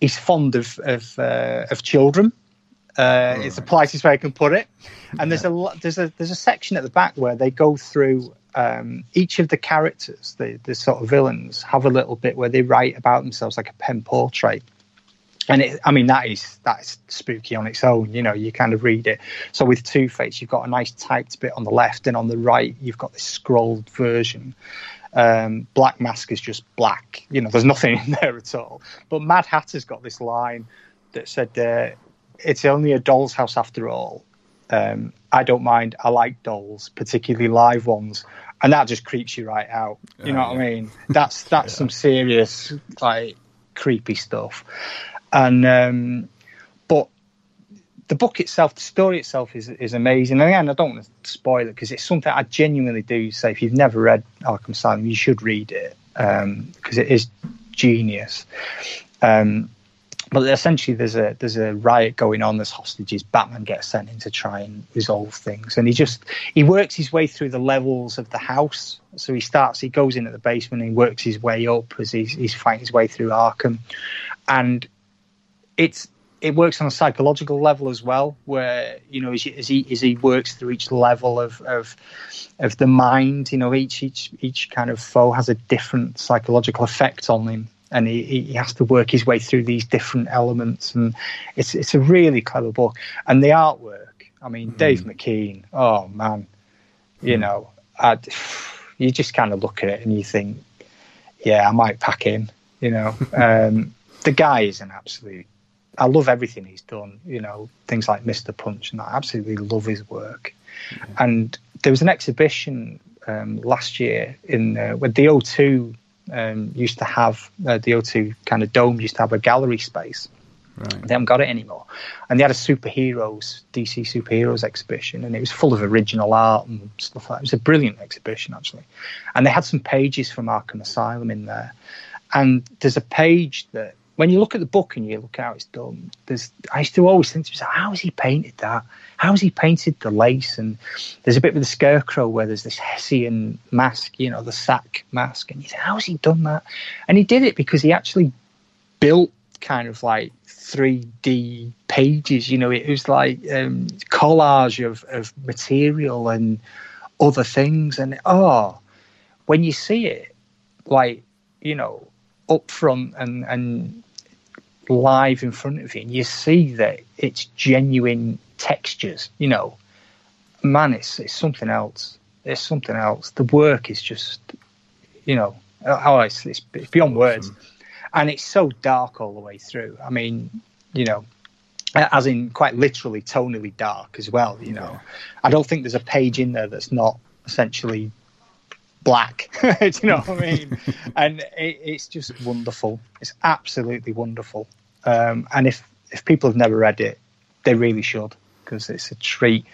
he's fond of of, uh, of children. Uh, right. It's the politest way I can put it. And there's a there's a there's a section at the back where they go through um, each of the characters, the the sort of villains, have a little bit where they write about themselves like a pen portrait and it, I mean that is that's spooky on its own. You know, you kind of read it. So with Two Face, you've got a nice typed bit on the left, and on the right, you've got this scrolled version. Um, black Mask is just black. You know, there's nothing *laughs* in there at all. But Mad Hatter's got this line that said, uh, "It's only a doll's house after all." Um, I don't mind. I like dolls, particularly live ones, and that just creeps you right out. You know what I mean? That's *laughs* that's yeah. some serious like creepy stuff and um, but the book itself, the story itself is is amazing. And again, I don't want to spoil it because it's something I genuinely do say. If you've never read Arkham Asylum, you should read it because um, it is genius. Um, but essentially, there's a there's a riot going on. There's hostages. Batman gets sent in to try and resolve things, and he just he works his way through the levels of the house. So he starts, he goes in at the basement, and he works his way up as he's, he's fighting his way through Arkham, and it's it works on a psychological level as well, where you know as, as, he as he works through each level of of of the mind, you know each each each kind of foe has a different psychological effect on him, and he, he has to work his way through these different elements, and it's it's a really clever book, and the artwork. I mean, mm. Dave McKean. Oh man, you mm. know, I'd, *sighs* you just kind of look at it and you think, yeah, I might pack in. You know, *laughs* um, the guy is an absolute I love everything he's done. You know, things like Mr. Punch, and I absolutely love his work. Mm-hmm. And there was an exhibition um, last year in uh, when the O2 um, used to have uh, the O2 kind of dome used to have a gallery space. Right. They haven't got it anymore, and they had a superheroes DC superheroes exhibition, and it was full of original art and stuff like that. It was a brilliant exhibition actually, and they had some pages from Arkham Asylum in there, and there's a page that when you look at the book and you look how it's done, there's I used to always think to myself, how has he painted that? How has he painted the lace? And there's a bit with the scarecrow where there's this Hessian mask, you know, the sack mask, and you think, how has he done that? And he did it because he actually built kind of like 3D pages. You know, it was like um, collage of, of material and other things. And oh, when you see it, like you know, up front and and live in front of you, and you see that it's genuine textures. You know, man, it's it's something else. It's something else. The work is just, you know, oh, it's, it's beyond words, and it's so dark all the way through. I mean, you know, as in quite literally tonally dark as well. You know, yeah. I don't think there's a page in there that's not essentially black. *laughs* Do you know what I mean? *laughs* and it, it's just wonderful. It's absolutely wonderful. Um, and if if people have never read it, they really should because it's a treat.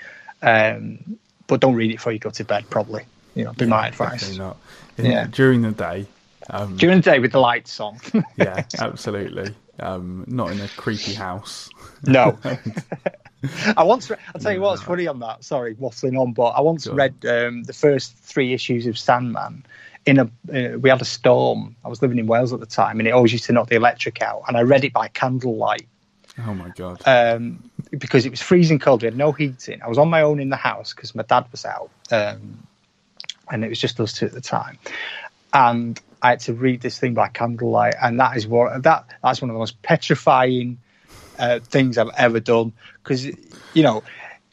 Um, but don't read it before you go to bed. Probably, you know, be yeah, my advice. Not. In, yeah. During the day. Um, during the day with the lights on. *laughs* yeah, absolutely. Um, not in a creepy house. No. *laughs* *laughs* I once, re- I'll tell you what's funny on that. Sorry, waffling on, but I once read um, the first three issues of Sandman. In a, uh, we had a storm. I was living in Wales at the time, and it always used to knock the electric out. And I read it by candlelight. Oh my god! Um, because it was freezing cold. We had no heating. I was on my own in the house because my dad was out, um, and it was just us two at the time. And I had to read this thing by candlelight, and that is what that that's one of the most petrifying uh, things I've ever done because you know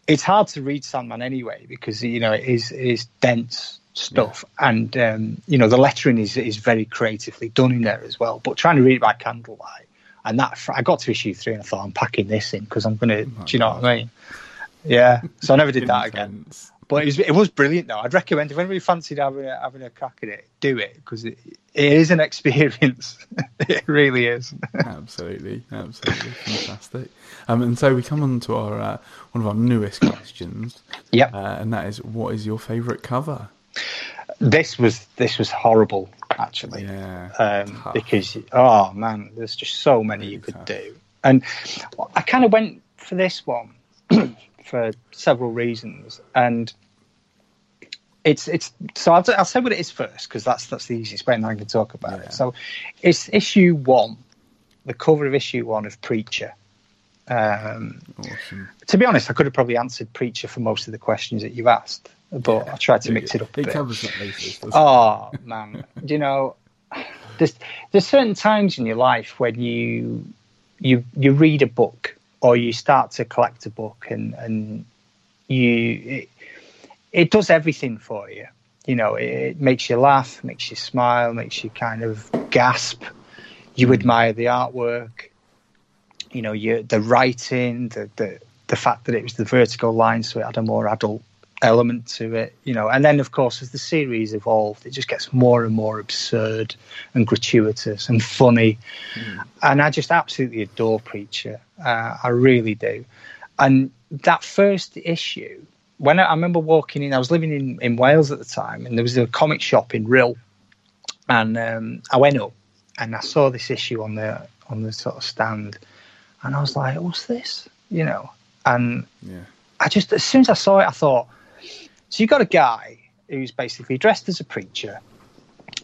it's hard to read Sandman anyway because you know it is it is dense stuff yeah. and um, you know the lettering is is very creatively done in there as well. But trying to read it by candlelight and that I got to issue three and I thought I'm packing this in because I'm gonna. Oh, do you know God. what I mean? Yeah. So I never did *laughs* that again. But it was, it was brilliant though. I'd recommend if anybody fancied having a, having a crack at it, do it because it, it is an experience. *laughs* it really is. absolutely, absolutely fantastic. Um, and so we come on to our uh, one of our newest questions. Yep. Uh, and that is, what is your favourite cover? This was this was horrible actually. Yeah. Um, because oh man, there's just so many really you could tough. do, and I kind of went for this one *clears throat* for several reasons, and it's it's so I'll, I'll say what it is first because that's that's the easiest way and I can talk about yeah. it. So it's issue one, the cover of issue one of Preacher. Um, awesome. To be honest, I could have probably answered Preacher for most of the questions that you've asked, but yeah. I tried to mix it up. it bit. covers that basis. Oh man, you know, there's there's certain times in your life when you you you read a book or you start to collect a book and and you. It, it does everything for you. You know, it, makes you laugh, makes you smile, makes you kind of gasp. You mm. admire the artwork. You know, you the writing, the the the fact that it was the Vertigo line, so it had a more adult element to it. You know, and then of course as the series evolved, it just gets more and more absurd and gratuitous and funny. Mm. And I just absolutely adore Preacher. Uh, I really do. And that first issue when I, I, remember walking in, I was living in, in Wales at the time, and there was a comic shop in Rhyl, and um, I went up and I saw this issue on the on the sort of stand, and I was like, "What's this?" You know, and yeah. I just as soon as I saw it, I thought, "So you've got a guy who's basically dressed as a preacher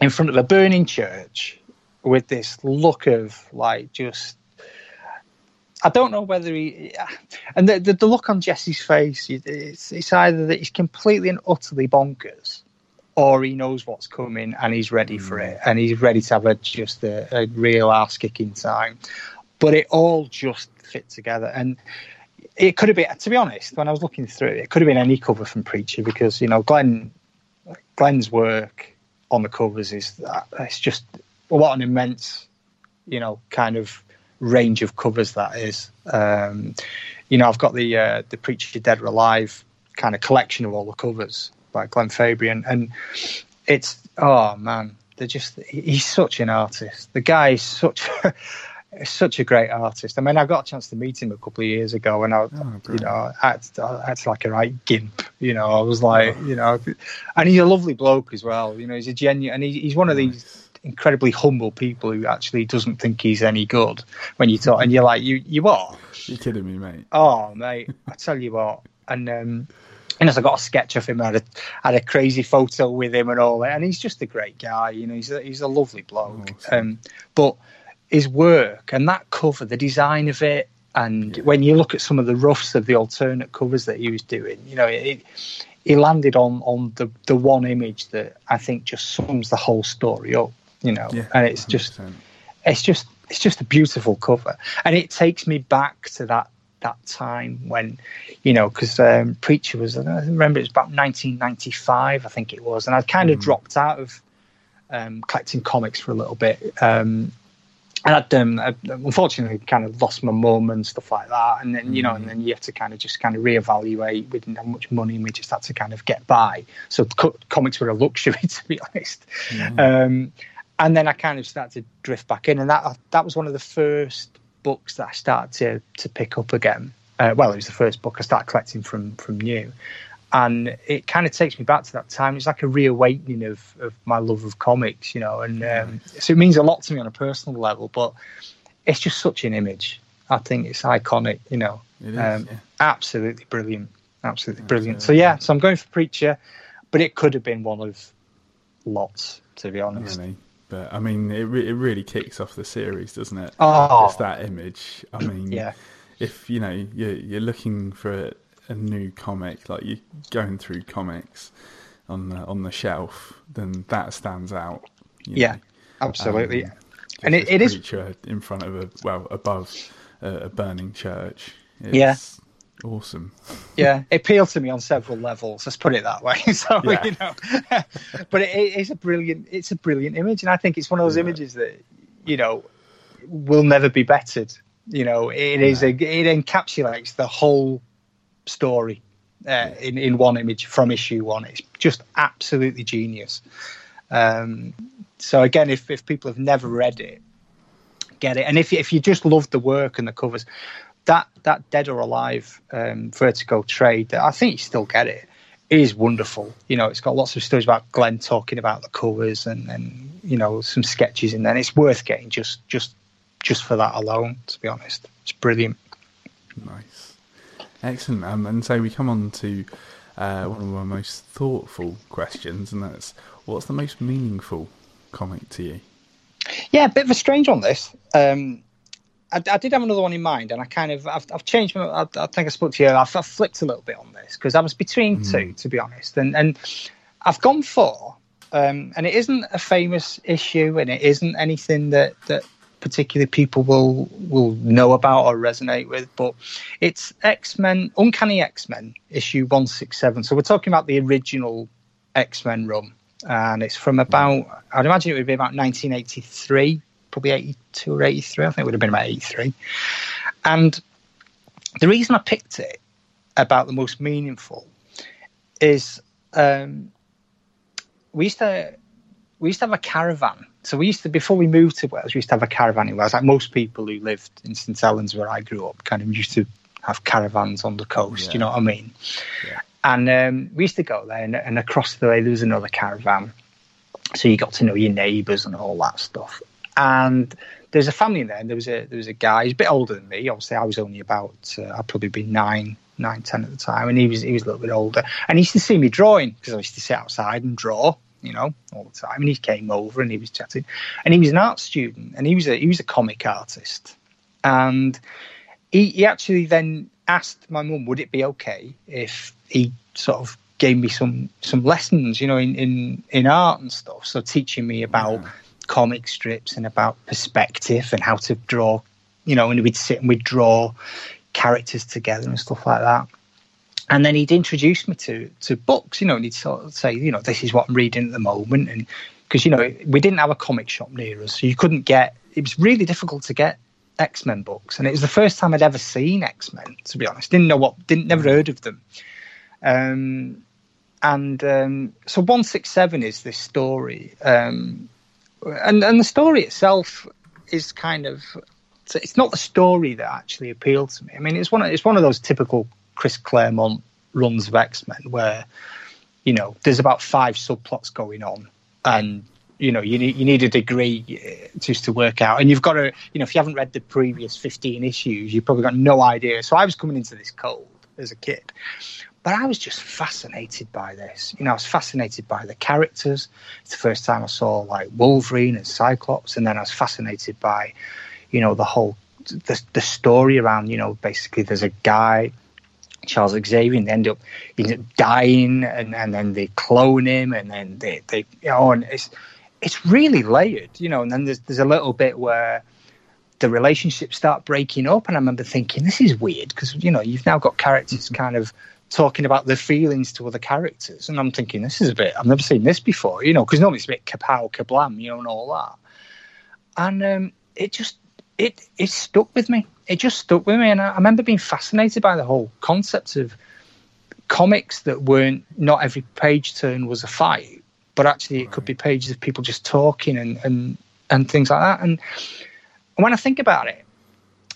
in front of a burning church with this look of like just I don't know whether he and the, the, the look on Jesse's face it's, it's either that he's completely and utterly bonkers or he knows what's coming and he's ready for hmm. it and he's ready to have a just a, a real ass kicking time. But it all just fit together. And it could have been to be honest when I was looking through it it could have been any cover from Preacher because you know Glenn Glenn's work on the covers is it's just what an immense you know kind of range of covers that is. Um, you know, I've got the uh, the Preacher Dead or Alive kind of collection of all the covers by Glenn Fabry, and it's oh man, they're just he's such an artist. The guy is such. *laughs* such a great artist. I mean, I got a chance to meet him a couple of years ago, and I, oh, you know, I had, like a right gimp. You know, I was like, oh. you know, and he's a lovely bloke as well. You know, he's a genuine, and he, he's one of these incredibly humble people who actually doesn't think he's any good when you talk, and you're like, you you are. You're kidding me, mate. Oh, mate, I tell you what, and um, and as I got a sketch of him, I had a, had a crazy photo with him and all that, and he's just a great guy. You know, he's a, he's a lovely bloke. Awesome. Um, but his work and that cover, the design of it, and yeah. when you look at some of the roughs of the alternate covers that he was doing, you know, it, he landed on on the the one image that I think just sums the whole story up you know, yeah, and it's 100%. just it's just it's just a beautiful cover, and it takes me back to that that time when, you know, because um, Preacher was, I remember it was about 1995, I think it was, and I'd kind of mm. dropped out of um, collecting comics for a little bit. Um, and I'd, um, I'd, unfortunately kind of lost my mum and stuff like that. And then, you know, and mm. then you have to kind of just kind of reevaluate. We didn't have much money and we just had to kind of get by. So co- comics were a luxury, *laughs* to be honest. Mm. Um, and then I kind of started to drift back in. And that that was one of the first books that I started to, to pick up again. Uh, well, it was the first book I started collecting from, from new and it kind of takes me back to that time. It's like a reawakening of, of my love of comics, you know, and um, so it means a lot to me on a personal level. But it's just such an image. I think it's iconic, you know. It is, um, yeah. Absolutely brilliant, absolutely brilliant. So yeah, so I'm going for Preacher, but it could have been one of lots, to be honest. Really? But I mean, it re- it really kicks off the series, doesn't it? Oh, Just that image. I mean, yeah. If you know you're, you're looking for a new comic, like you're going through comics on the on the shelf, then that stands out. yeah, know. absolutely. Um, and it, it is in front of a well above a, a burning church. It's yeah, awesome. yeah, *laughs* it appealed to me on several levels. Let's put it that way. *laughs* so yeah. you know, *laughs* but it, it is a brilliant. It's a brilliant image, and I think it's one of those yeah. images that you know will never be bettered. You know, it is a, it encapsulates the whole story uh, in in one image from issue one. It's just absolutely genius. Um, so again, if if people have never read it, get it. And if if you just love the work and the covers, that that Dead or Alive um, Vertigo trade, I think you still get it. It is wonderful. You know, it's got lots of stories about Glenn talking about the covers and and you know some sketches in there. And it's worth getting just just just for that alone. To be honest, it's brilliant. Nice. Excellent. Um, and so we come on to uh, one of my most thoughtful questions, and that's what's the most meaningful comic to you? Yeah, a bit of a strange on this. Um, I, I, did have another one in mind, and I kind of I've, I've changed. My, I, I, think I spoke to you. I've, I've, flipped a little bit on this because I was between mm. two, to be honest, and and I've gone for. Um, and it isn't a famous issue, and it isn't anything that that particularly people will will know about or resonate with. But it's X Men, Uncanny X Men, issue one six seven. So we're talking about the original X Men run, and it's from about I'd imagine it would be about nineteen eighty three, probably eighty two or eighty three. I think it would have been about eighty three. And the reason I picked it about the most meaningful is um, we used to we used to have a caravan so we used to before we moved to Wales, we used to have a caravan in Wales. Like most people who lived in St Helens, where I grew up, kind of used to have caravans on the coast. Yeah. You know what I mean? Yeah. And um, we used to go there, and, and across the way there was another caravan. So you got to know your neighbours and all that stuff. And there's a family in there, and there was a there was a guy. He's a bit older than me. Obviously, I was only about uh, I'd probably be nine, nine, ten at the time, and he was he was a little bit older. And he used to see me drawing because I used to sit outside and draw you know, all the time. And he came over and he was chatting, and he was an art student, and he was a he was a comic artist, and he, he actually then asked my mum, would it be okay if he sort of gave me some some lessons, you know, in in in art and stuff. So teaching me about yeah. comic strips and about perspective and how to draw, you know, and we'd sit and we'd draw characters together and stuff like that and then he'd introduce me to to books, you know, and he'd sort of say, you know, this is what I'm reading at the moment, and because you know we didn't have a comic shop near us, so you couldn't get. It was really difficult to get X Men books, and it was the first time I'd ever seen X Men. To be honest, didn't know what, didn't never heard of them. Um, and um, so one six seven is this story, um, and and the story itself is kind of it's not the story that actually appealed to me. I mean, it's one of, it's one of those typical Chris Claremont runs of X Men, where you know there's about five subplots going on, and you know you need you need a degree uh, just to work out, and you've got to you know if you haven't read the previous 15 issues, you've probably got no idea. So I was coming into this cold as a kid, but I was just fascinated by this. You know, I was fascinated by the characters. It's the first time I saw like Wolverine and Cyclops, and then I was fascinated by, you know, the whole the, the story around. You know, basically there's a guy Charles Xavier and they end up, dying and, and then they clone him and then they, they you know, and it's, it's really layered, you know, and then there's, there's a little bit where the relationships start breaking up, and I remember thinking, this is weird because you know you've now got characters kind of talking about their feelings to other characters, and I'm thinking this is a bit I've never seen this before, you know, because normally it's a bit kapow, kablam, you know, and all that, and um, it just it it stuck with me. It just stuck with me, and I, I remember being fascinated by the whole concept of comics that weren't not every page turn was a fight, but actually it could be pages of people just talking and and and things like that. And when I think about it,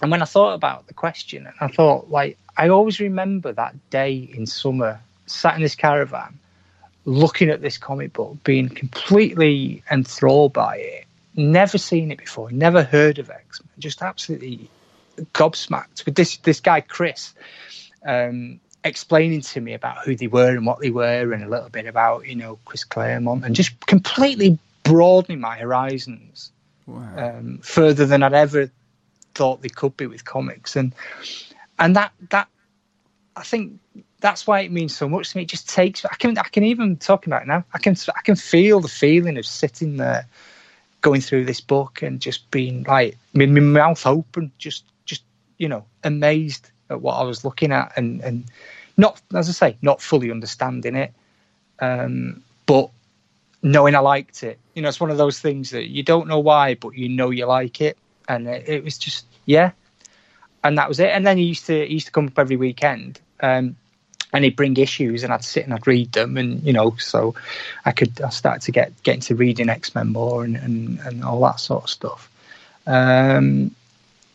and when I thought about the question, and I thought like I always remember that day in summer, sat in this caravan, looking at this comic book, being completely enthralled by it, never seen it before, never heard of X Men, just absolutely gobsmacked with this this guy Chris. Um, explaining to me about who they were and what they were and a little bit about you know chris claremont and just completely broadening my horizons wow. um, further than i'd ever thought they could be with comics and and that that i think that's why it means so much to me it just takes i can i can even talk about it now i can i can feel the feeling of sitting there going through this book and just being like my, my mouth open just just you know amazed at what I was looking at and and not as I say not fully understanding it, um, but knowing I liked it. You know, it's one of those things that you don't know why, but you know you like it, and it, it was just yeah, and that was it. And then he used to he used to come up every weekend. Um, and he'd bring issues and I'd sit and I'd read them and you know so I could I started to get get into reading X-Men more and, and, and all that sort of stuff um,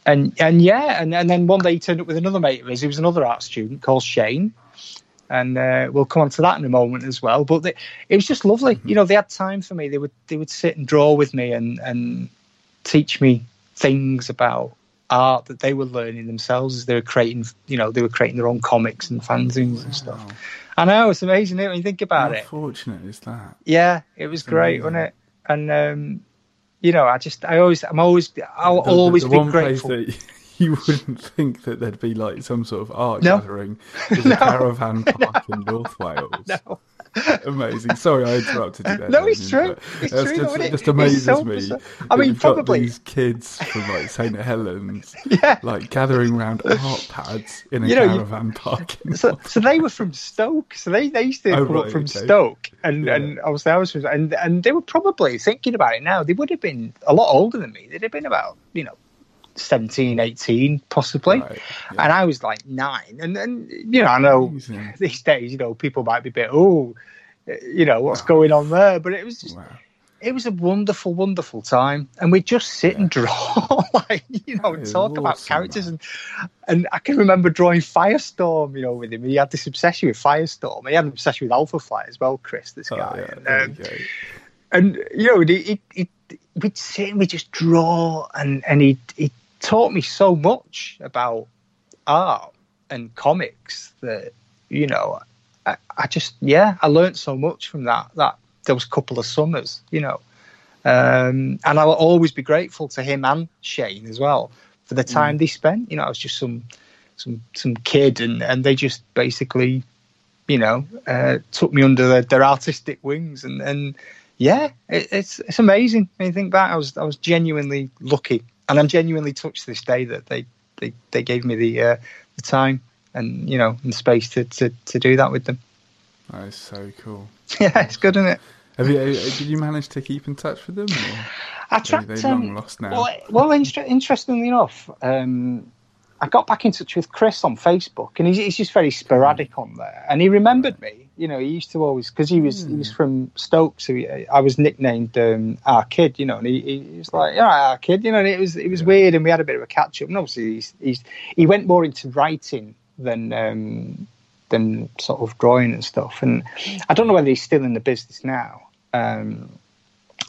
and and yeah, and, and then one day he turned up with another mate of his. He was another art student called Shane, and uh, we'll come on to that in a moment as well. But they, it was just lovely. You know, they had time for me. They would they would sit and draw with me and and teach me things about art that they were learning themselves as they were creating. You know, they were creating their own comics and fanzines wow. and stuff. I know it's amazing when you think about How it. Fortunate is that? Yeah, it was it's great, amazing. wasn't it? And um, you know, I just, I always, I'm always, I'll the, always the, be grateful. That *laughs* you wouldn't think that there'd be like some sort of art no. gathering is *laughs* no. a caravan park *laughs* no. in North Wales. No. *laughs* Amazing. Sorry, I interrupted you there. No, it's true. It's true. Just, it just amazes so me. I mean, probably these kids from like St Helens, *laughs* yeah, like gathering around *laughs* art pads in a you know, caravan park. So, so they were from Stoke. So they, they used to oh, come right, up from okay. Stoke, and yeah. and obviously I was from, and and they were probably thinking about it now. They would have been a lot older than me. They'd have been about you know 17, 18, possibly. Right, yeah. And I was like nine. And then, you know, I know Amazing. *laughs* these days, you know, people might be a bit, oh, you know, what's wow. going on there? But it was just, wow. it was a wonderful, wonderful time. And we'd just sit yeah. and draw, *laughs* like, you know, and talk awesome, about characters. And, and I can remember drawing Firestorm, you know, with him. He had this obsession with Firestorm. He had an obsession with Alpha Flight as well, Chris, this oh, guy. Yeah, and, um, and, you know, he, he, we'd sit and we'd just draw and, and he he taught me so much about art and comics that you know I, I, just yeah I learned so much from that that those couple of summers you know. Um, and I'll always be grateful to him and Shane as well for the time mm. they spent. You know I was just some some some kid and and they just basically you know uh, took me under their, their artistic wings and and yeah it, it's it's amazing when you think back. I was I was genuinely lucky and I'm genuinely touched this day that they they, they gave me the uh, the time and you know and space to, to, to do that with them. That is so cool. *laughs* yeah, it's good, isn't it? Have you? Uh, did you manage to keep in touch with them? Or I tried. They um, long lost now. Well, well inter- interestingly enough, um, I got back in touch with Chris on Facebook, and he's, he's just very sporadic on there. And he remembered me. You know, he used to always because he was mm. he was hmm. from Stoke, so he, I was nicknamed um, our kid. You know, and he, he was like, "Yeah, our kid." You know, and it was it was yeah. weird, and we had a bit of a catch up. And obviously, he's, he's he went more into writing than um, than sort of drawing and stuff. And I don't know whether he's still in the business now. Um,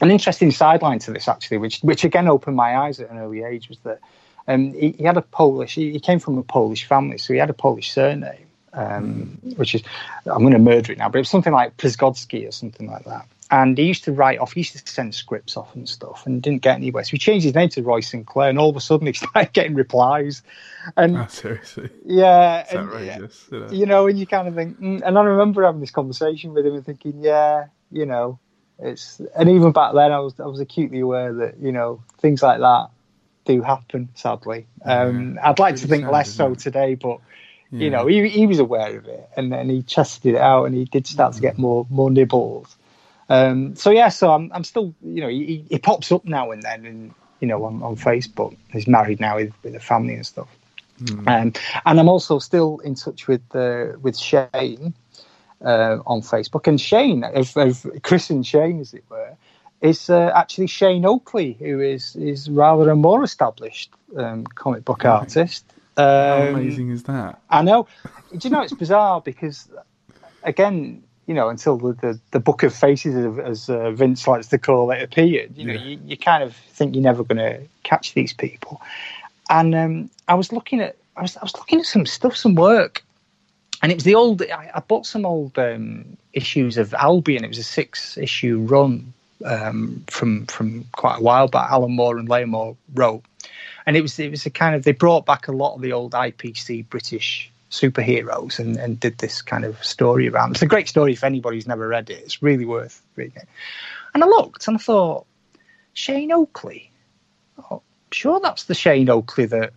an interesting sideline to this, actually, which which again opened my eyes at an early age, was that um, he, he, had a Polish. He, he, came from a Polish family, so he had a Polish surname, um, which is I'm going to murder it now, but it was something like Przygodzki or something like that. And he used to write off. He used to send scripts off and stuff, and didn't get anywhere. So he changed his name to Roy Sinclair, and all of a sudden *laughs* he started getting replies. And oh, seriously, yeah, it's and, outrageous. You know? you know, and you kind of think. Mm, and I remember having this conversation with him and thinking, yeah, you know, it's. And even back then, I was I was acutely aware that you know things like that do happen. Sadly, um, I'd like to think sad, less so it? today, but you know, he, he was aware of it, and then he tested it out, and he did start to Mm. get more more nibbles. Um, so yeah, so I'm I'm still you know he, he pops up now and then, and you know on, on Facebook. He's married now with, with a family and stuff. Hmm. Um, and I'm also still in touch with uh, with Shane uh, on Facebook. And Shane, of, of Chris and Shane, as it were, is uh, actually Shane Oakley, who is is rather a more established um, comic book Right. artist. How Um, amazing is that? I know. Do you know it's bizarre because, again, you know, until the, the, the book of faces, as uh, Vince likes to call it, appeared, you know, Yeah. you, you kind of think you're never going to catch these people. And um, I was looking at, I was, I was looking at some stuff, some work, and it was the old. I, I bought some old um, issues of Albion. It was a six issue run um, from from quite a while back. Alan Moore and Leah Moore wrote, and it was it was a kind of they brought back a lot of the old IPC British superheroes and, and did this kind of story around. It's a great story if anybody's never read it. It's really worth reading it. And I looked and I thought, Shane Oakley. Oh, sure, that's the Shane Oakley that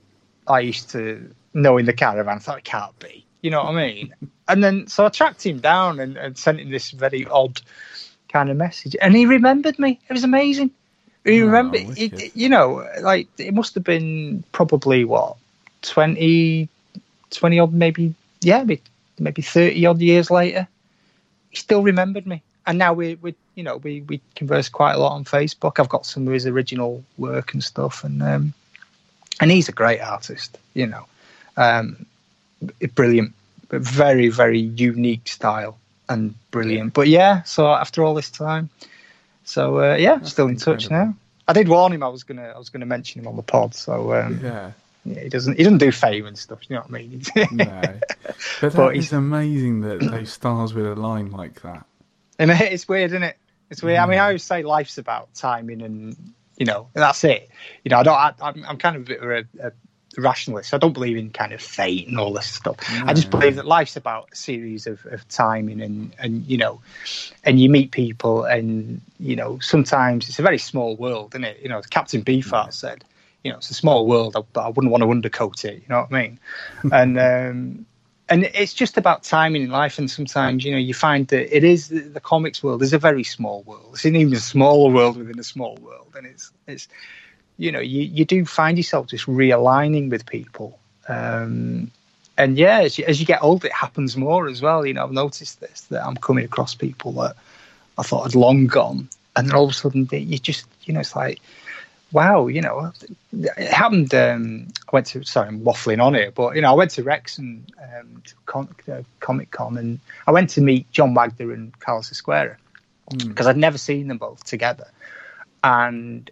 I used to know in the caravan. I thought it can't be. You know what I mean? *laughs* and then so I tracked him down and, and sent him this very odd kind of message, and he remembered me. It was amazing. He Oh, remembered, it, you know, like it must have been probably what 20, 20 odd, maybe yeah, maybe, maybe thirty odd years later. He still remembered me, and now we we you know we we converse quite a lot on Facebook. I've got some of his original work and stuff, and um, and he's a great artist, you know, um, brilliant, but very very unique style and brilliant. But yeah, so after all this time, so uh, yeah, That's still in touch now. I did warn him I was gonna I was gonna mention him on the pod, so um, Yeah. yeah, he doesn't he doesn't do fame and stuff. You know what I mean? No. *laughs* But But is amazing that those stars would align like that. And it's weird, isn't it? It's weird. I mean, I always say life's about timing, and you know, that's it. You know, I don't. I, I'm, I'm kind of a bit of a, a rationalist. I don't believe in kind of fate and all this stuff. I just believe that life's about a series of, of timing, and and you know, and you meet people, and you know, sometimes it's a very small world, isn't it? You know, as Captain Beefheart said. You know, it's a small world, but I wouldn't want to undercoat it. You know what I mean? *laughs* and um, and it's just about timing in life. And sometimes, you know, you find that it is the comics world is a very small world. It's an even smaller world within a small world, and it's it's you know you you do find yourself just realigning with people. Um, and yeah, as you, as you get older, it happens more as well. You know, I've noticed this that I'm coming across people that I thought had long gone, and then all of a sudden they, you just you know it's like wow, you know, it happened. Um, I went to, sorry, I'm waffling on here, but, you know, I went to Wrexham um, to con- uh, Comic Con and I went to meet John Wagner and Carlos Ezquerra because I'd never seen them both together. And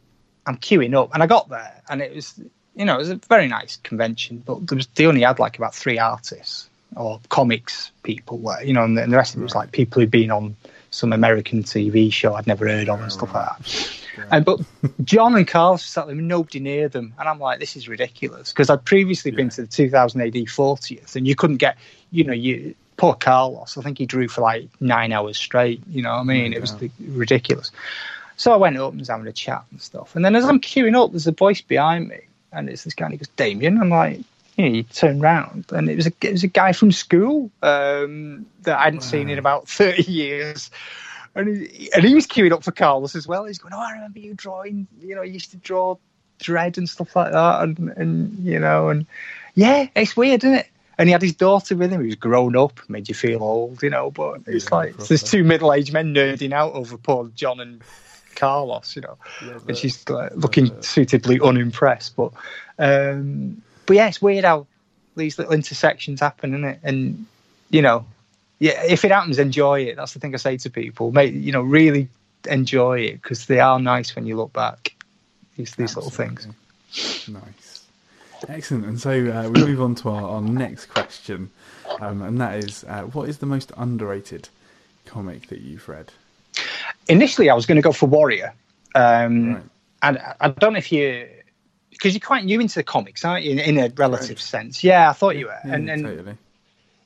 I'm queuing up and I got there and it was, you know, it was a very nice convention, but there was, they only had like about three artists or comics people were, you know, and the, and the rest of it was like people who'd been on some American TV show I'd never heard of and stuff like that. And but John and Carl sat there, with nobody near them, and I'm like, this is ridiculous because I'd previously been to the 2000 AD 40th, and you couldn't get, you know, you poor Carlos. I think he drew for like nine hours straight. You know what I mean? It was Yeah. ridiculous. So I went up and was having a chat and stuff, and then as I'm queuing up, there's a voice behind me, and it's this guy. And he goes, Damian. I'm like. You, know, you turn round, and it was a it was a guy from school um, that I hadn't seen in about *laughs* thirty years, and he, and he was queuing up for Carlos as well. He's going, "Oh, I remember you drawing. You know, you used to draw Dredd and stuff like that, and and you know, and yeah, it's weird, isn't it?" And he had his daughter with him, who's grown up, made you feel old, you know. But it's Yeah, like there's two middle-aged men nerding out over poor John, and Carlos, you know, and she's like, looking suitably unimpressed. But um, but yeah, it's weird how these little intersections happen, isn't it? And you know, yeah, if it happens, enjoy it. That's the thing I say to people. Make you know, really enjoy it because they are nice when you look back. These these little things. Nice. Excellent. And so uh, we move on to our, our next question, um, and that is uh, what is the most underrated comic that you've read? Initially, I was going to go for Warrior, um, Right. and I- don't know if you. Because you're quite new into the comics, aren't you? In, in a relative sense, yeah. I thought you were, Yeah, and, and totally.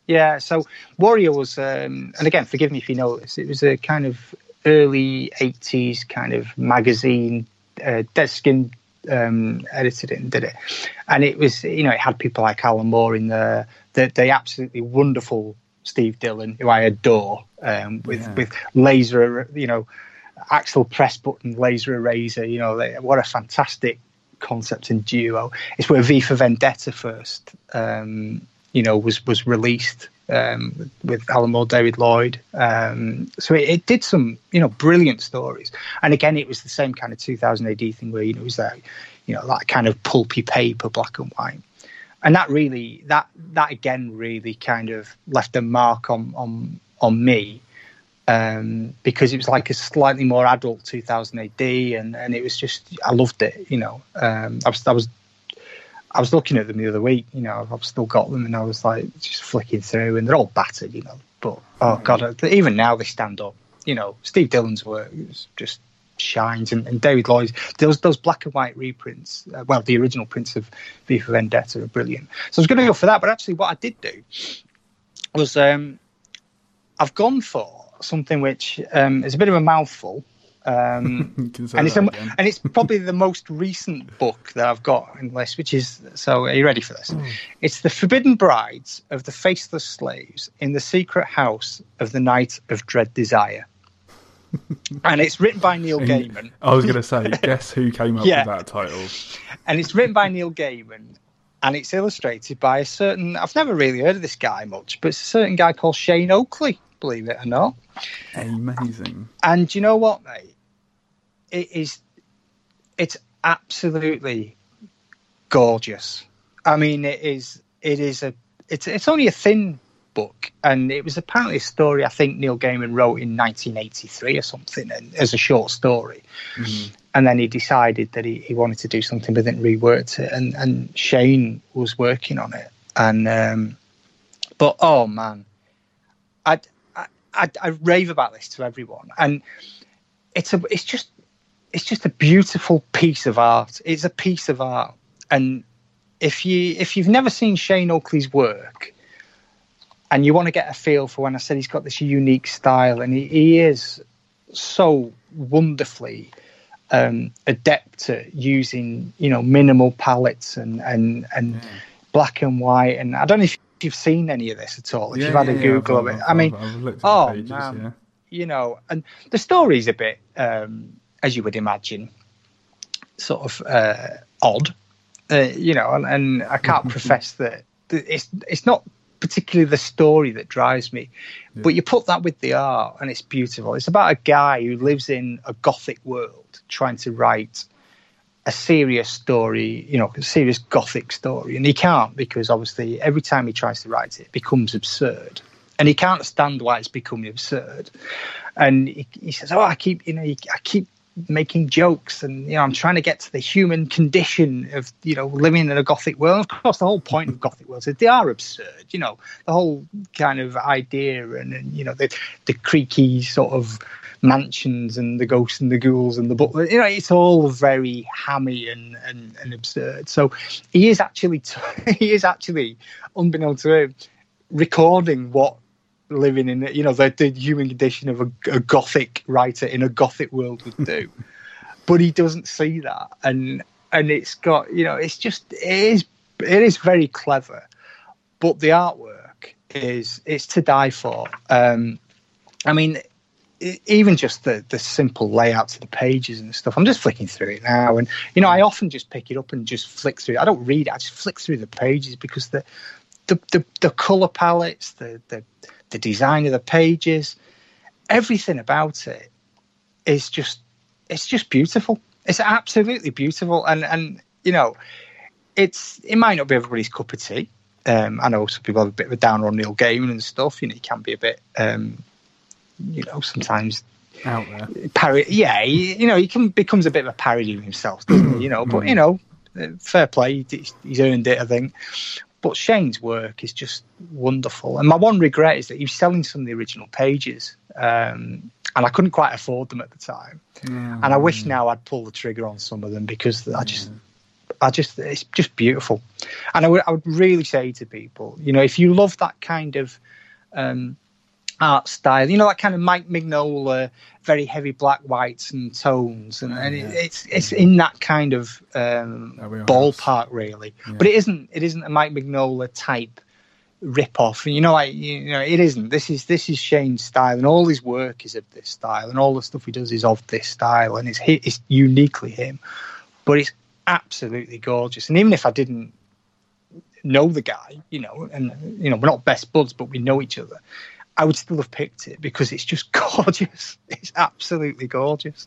Yeah, so Warrior was, um, and again, forgive me if you know this, it was a kind of early 80s kind of magazine, uh, Dez Skinn um, edited it and did it, and it was you know it had people like Alan Moore in there, the the absolutely wonderful Steve Dillon, who I adore, um, with Yeah. with laser, you know, Axel Pressbutton laser eraser. You know, they, what a fantastic concept and duo. It's where V for Vendetta first, um, you know, was was released um, with, with Alan Moore, David Lloyd. Um, so it, it did some, you know, brilliant stories. And again, it was the same kind of 2000 AD thing where you know it was that, you know, that kind of pulpy paper, black and white. And that really, that that again, really kind of left a mark on on on me um, because it was like a slightly more adult 2000 AD, and, and it was just I loved it. You know, um, I was I was I was looking at them the other week. You know, I've still got them, and I was like just flicking through, and they're all battered. You know, but oh god, even now they stand up. You know, Steve Dillon's work is just shines, and, and David Lloyd those those black and white reprints. Uh, well, the original prints of V for Vendetta are brilliant. So I was going to go for that, but actually, what I did do was um, I've gone for something which um, is a bit of a mouthful. Um, *laughs* You can say and it's a, and it's probably the most recent book that I've got in the list, which is so. Are you ready for this? It's the Forbidden Brides of the Faceless Slaves in the Secret House of the Night of Dread Desire, and it's written by Neil Gaiman. I was going to say, guess who came up Yeah. with that title? and it's written by Neil Gaiman, and it's illustrated by a certain. I've never really heard of this guy much, but it's a certain guy called Shane Oakley. Believe it or not. Amazing. And you know what, mate? It is. It's absolutely gorgeous. I mean, it is. It is a. It's. It's only a thin book, and it was apparently a story I think Neil Gaiman wrote in 1983 or something, and, as a short story. And then he decided that he, he wanted to do something, but then reworked it. And and Shane was working on it, and um, but oh man, I I I, I rave about this to everyone, and it's a it's just it's just a beautiful piece of art. It's a piece of art, and if you if you've never seen Shane Oakley's work, and you want to get a feel for when I said he's got this unique style, and he, he is so wonderfully um, adept at using you know minimal palettes and and and black and white. And I don't know if you've seen any of this at all. If you've had a Google of I've- it, I mean, I've, I've oh, pages, man. yeah. you know, and the story's a bit, um, as you would imagine, sort of uh, odd, uh, you know, and, and I can't *laughs* profess that that it's it's not particularly the story that drives me, but you put that with the art and it's beautiful. It's about a guy who lives in a gothic world trying to write a serious story, you know, a serious gothic story, and he can't because obviously every time he tries to write it, it becomes absurd, and he can't stand why it's becoming absurd, and he, he says, "Oh, I keep, you know, I keep making jokes, and you know, I'm trying to get to the human condition of, you know, living in a gothic world. Of course, the whole point of gothic worlds is they are absurd, you know, the whole kind of idea, and, and you know, the the creaky sort of." mansions and the ghosts and the ghouls and the but you know it's all very hammy and, and, and absurd so he is actually t- *laughs* he is actually unbeknownst to him recording what living in you know the, the human condition of a, a gothic writer in a gothic world would do *laughs* but he doesn't see that and and it's got you know it's just it is it is very clever but the artwork is it's to die for um i mean even just the the simple layouts of the pages and stuff. I'm just flicking through it now, and you know, I often just pick it up and just flick through. it. I don't read it; I just flick through the pages because the the the, the color palettes, the, the the design of the pages, everything about it is just it's just beautiful. It's absolutely beautiful, and and you know, it's it might not be everybody's cup of tea. Um, I know some people have a bit of a downer on Neil Gaiman and stuff. You know, he can be a bit, um, you know, sometimes Out there. parody. Yeah, he, you know, he can becomes a bit of a parody of himself, doesn't he? You know, but you know, uh, fair play. He's earned it, I think. But Shane's work is just wonderful, and my one regret is that he was selling some of the original pages, um, and I couldn't quite afford them at the time. And I wish now I'd pull the trigger on some of them because I just, I just, it's just beautiful. And I would, I would really say to people, you know, if you love that kind of um, art style. You know that kind of Mike Mignola, very heavy black whites and tones, and, and it, it's it's in that kind of um, ballpark really. Yeah. But it isn't it isn't a Mike Mignola type rip off. You know, like you know, it isn't. This is this is Shane's style, and all his work is of this style, and all the stuff he does is of this style, and it's it's uniquely him. But it's absolutely gorgeous, and even if I didn't know the guy, you know, and you know, we're not best buds, but we know each other. I would still have picked it because it's just *laughs* gorgeous. It's absolutely gorgeous.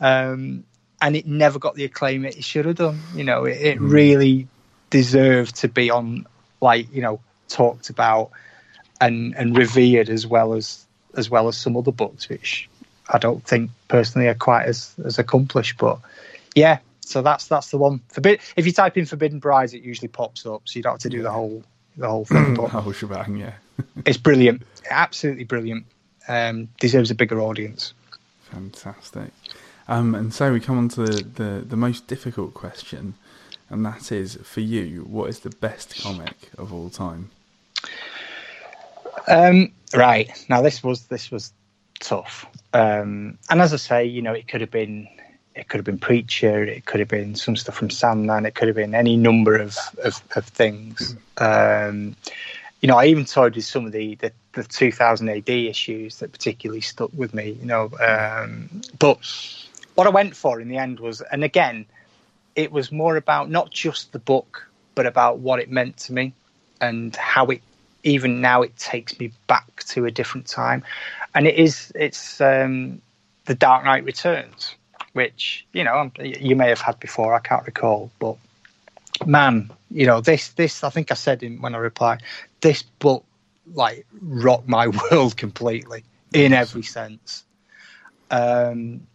Um, and it never got the acclaim it should have done. You know, it, it mm. really deserved to be on, like, you know, talked about and and revered as well as as well as some other books, which I don't think personally are quite as as accomplished. But yeah, so that's that's the one. Forbid- if you type in Forbidden Brides, it usually pops up, so you don't have to do the whole the whole thing. *clears throat* the whole shebang, yeah. It's brilliant, absolutely brilliant. Um, deserves a bigger audience. Fantastic. Um, and so we come on to the, the, the most difficult question, and that is for you, what is the best comic of all time? Um, right now, this was this was tough, um, and as I say, you know, it could have been it could have been Preacher, it could have been some stuff from Sandman, it could have been any number of of, of things. Um, you know, I even toyed with some of the, the, the 2000 AD issues that particularly stuck with me. You know, um, but what I went for in the end was, and again, it was more about not just the book, but about what it meant to me and how it even now it takes me back to a different time. And it is it's um, the Dark Knight Returns which you know you may have had before. I can't recall, but man, you know this this I think I said in, when I replied, this book like rocked my *laughs* world completely in every sense. Um,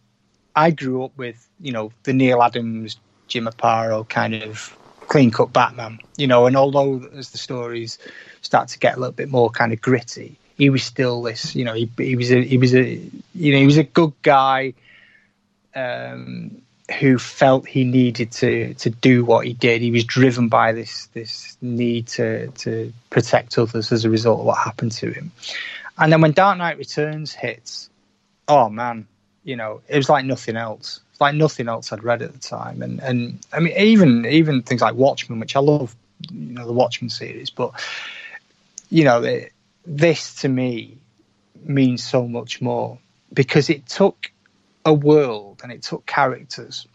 I grew up with you know the Neal Adams, Jim Aparo kind of clean cut Batman, you know, and although as the stories start to get a little bit more kind of gritty, he was still this, you know, he, he was a he was a you know he was a good guy um, who felt he needed to to do what he did. He was driven by this this need to to protect others as a result of what happened to him. And then when Dark Knight Returns hits, oh man, you know, it was like nothing else. It's like nothing else I'd read at the time. And and I mean, even even things like Watchmen, which I love, you know, the Watchmen series, but you know, it, this to me means so much more because it took a world and it took characters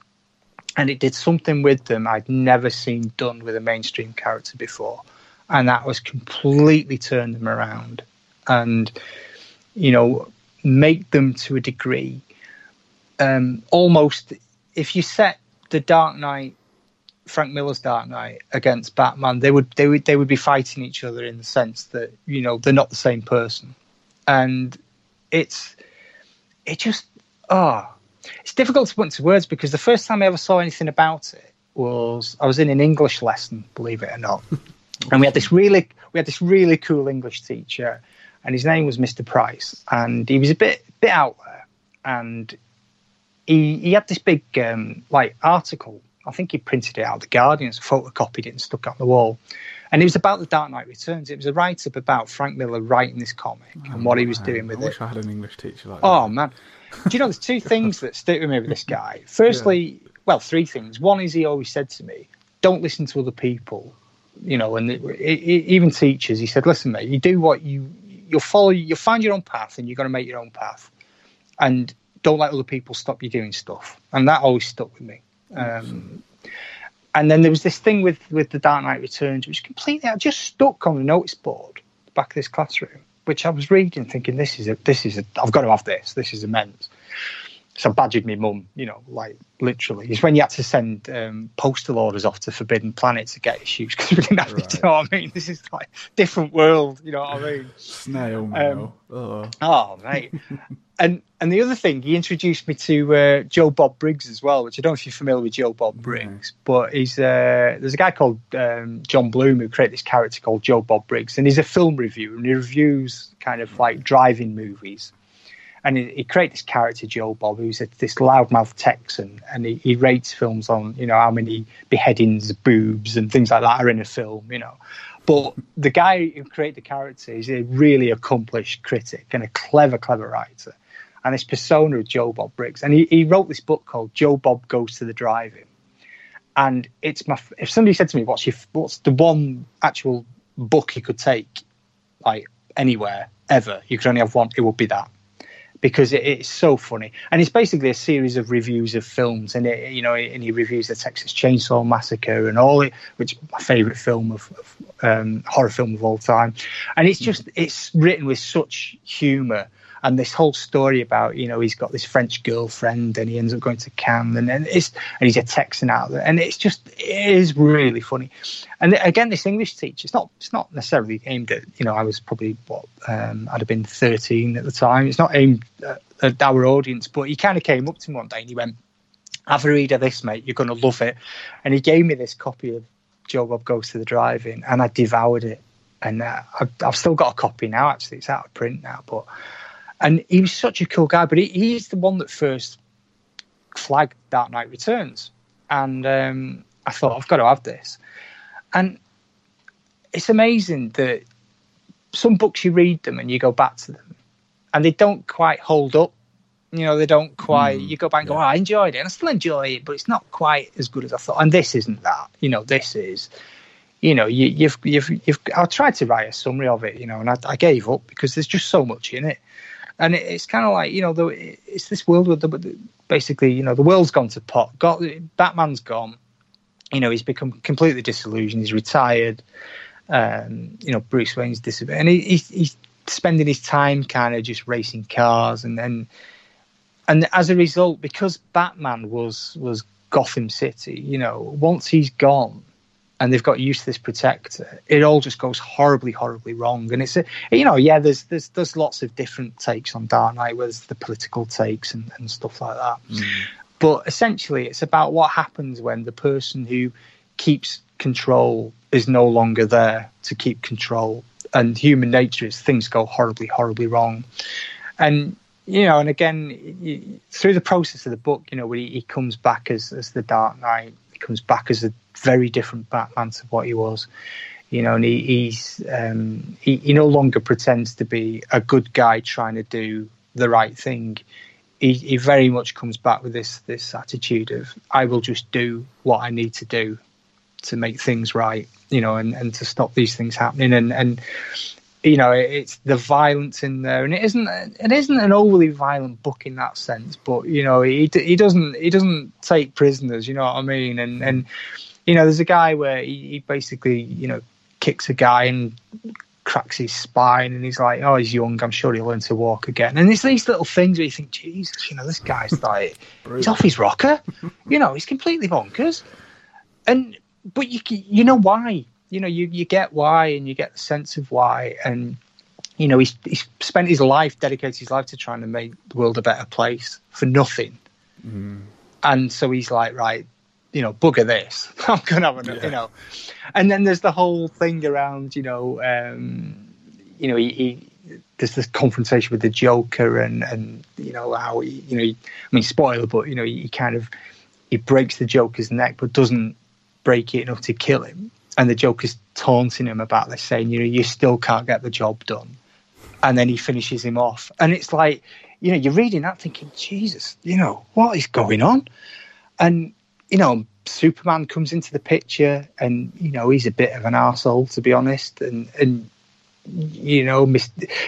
and it did something with them I'd never seen done with a mainstream character before. And that was completely turned them around and, you know, make them to a degree um, almost if you set the Dark Knight, Frank Miller's Dark Knight against Batman, they would they would they would be fighting each other in the sense that you know they're not the same person, and it's it just oh, it's difficult to put into words because the first time I ever saw anything about it was I was in an English lesson, believe it or not, *laughs* and we had this really we had this really cool English teacher, and his name was Mr. Price, and he was a bit bit out there, and he he had this big um, like article. I think he printed it out the Guardian, photocopied it and stuck it on the wall. And it was about the Dark Knight Returns. It was a write up about Frank Miller writing this comic oh, and what he was doing with I it. I wish I had an English teacher like oh, that. Oh man, do you know, there's two things that stick with me with this guy. Firstly, yeah. well, three things. One is he always said to me, don't listen to other people. You know, and it, it, even teachers, he said, listen, mate, you do what you, you'll follow, you'll find your own path and you're going to make your own path. And don't let other people stop you doing stuff. And that always stuck with me. Um, and then there was this thing with, with the Dark Knight Returns, which completely, I just stuck on the notice board back of this classroom which I was reading, thinking this is a this is a I've got to have this. This is immense. So badgered my mum, you know, like literally. It's when you had to send um, postal orders off to Forbidden Planet to get issues because we didn't have right. it. You know what I mean? This is like different world. You know what I mean? Snail mail. Um, oh. oh, mate. and and the other thing, he introduced me to uh, Joe Bob Briggs as well, which I don't know if you're familiar with Joe Bob Briggs, but he's uh, there's a guy called um, John Bloom who created this character called Joe Bob Briggs, and he's a film reviewer and he reviews kind of like drive-in movies. And he, he created this character Joe Bob, who's a, this loudmouth Texan, and he, he rates films on you know how many beheadings, boobs, and things like that are in a film, you know. But the guy who created the character is a really accomplished critic and a clever, clever writer. And this persona of Joe Bob Briggs. And he, he wrote this book called Joe Bob Goes to the Drive-In. And it's my if somebody said to me, "What's your what's the one actual book you could take like anywhere ever? You could only have one. It would be that." Because it, it's so funny. And it's basically a series of reviews of films, and it, you know, and he reviews the Texas Chainsaw Massacre and all it, which is my favorite film of, of um, horror film of all time. And it's just it's written with such humor. And this whole story about you know he's got this French girlfriend and he ends up going to Cannes and, and it's and he's a Texan out there and it's just it is really funny. And again, this English teacher it's not it's not necessarily aimed at you know I was probably what um, I'd have been thirteen at the time. It's not aimed at, at our audience, but he kind of came up to me one day and he went, "Have a read of this, mate. You're going to love it." And he gave me this copy of Joe Bob Goes to the Drive-In, and I devoured it. And uh, I've, I've still got a copy now. Actually, it's out of print now, but and he was such a cool guy. But he, he's the one that first flagged Dark Knight Returns, and um, I thought I've got to have this. And it's amazing that some books you read them and you go back to them, and they don't quite hold up. You know, they don't quite. Mm, you go back and go, oh, I enjoyed it, and I still enjoy it, but it's not quite as good as I thought. And this isn't that. You know, this is you know, you, you've, you've, you've, I tried to write a summary of it, you know, and I, I gave up because there's just so much in it and it's kind of like you know, the, it's this world where the, basically you know the world's gone to pot. Got Batman's gone. You know, he's become completely disillusioned. He's retired. Um, you know, Bruce Wayne's disappeared, and he, he's, he's spending his time kind of just racing cars, and then and as a result, because Batman was was Gotham City, you know, once he's gone, and they've got used to this protector, it all just goes horribly, horribly wrong. And it's a, you know, yeah, there's there's there's lots of different takes on Dark Knight, there's the political takes and, and stuff like that. Mm. But essentially, it's about what happens when the person who keeps control is no longer there to keep control, and human nature is things go horribly, horribly wrong. And you know, and again, through the process of the book, you know, he, he comes back as as the Dark Knight, he comes back as a very different Batman to what he was. You know, and he, he's um, he, he no longer pretends to be a good guy trying to do the right thing. He, he very much comes back with this this attitude of I will just do what I need to do to make things right, you know, and, and to stop these things happening. And, and you know, it's the violence in there, and it isn't it isn't an overly violent book in that sense. But you know, he he doesn't he doesn't take prisoners. You know what I mean? And and you know, there's a guy where he, he basically, you know, kicks a guy and cracks his spine, and he's like, "Oh, he's young. I'm sure he'll learn to walk again." And there's these little things where you think, "Jesus, you know, this guy's *laughs* like, he's off his rocker. *laughs* you know, he's completely bonkers." And but you you know why? You know, you you get why, and you get the sense of why, and you know, he's he's spent his life, dedicated his life to trying to make the world a better place for nothing. Mm. And so he's like, right, you know, bugger this. *laughs* I'm gonna have a, yeah. you know. And then there's the whole thing around, you know, um, you know, he, he, there's this confrontation with the Joker, and and you know how he, you know, he, I mean, spoiler, but you know, he, he kind of he breaks the Joker's neck, but doesn't break it enough to kill him. And the Joker's taunting him about this, saying, you know, you still can't get the job done. And then he finishes him off, and it's like, you know, you're reading that thinking, Jesus, you know, what is going on? And you know, Superman comes into the picture, and you know he's a bit of an asshole to be honest, and and you know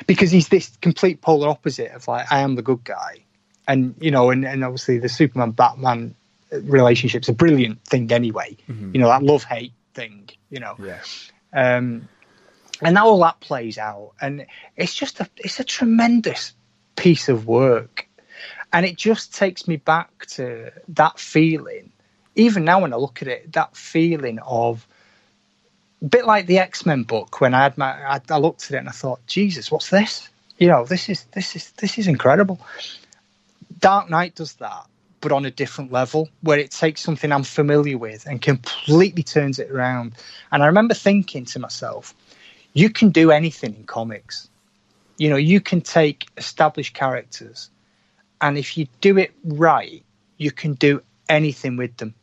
because he's this complete polar opposite of like I am the good guy, and you know, and, and obviously the Superman Batman relationship's a brilliant thing anyway. Mm-hmm. You know that love hate thing. You know, yeah. Um, and now all that plays out, and it's just a it's a tremendous piece of work, and it just takes me back to that feeling even now when I look at it, that feeling of a bit like the X Men book when I had my I, I, looked at it and I thought, Jesus, what's this? You know, this is this is this is incredible. Dark Knight does that, but on a different level, where it takes something I'm familiar with and completely turns it around. And I remember thinking to myself, you can do anything in comics. You know, you can take established characters, and if you do it right, you can do anything with them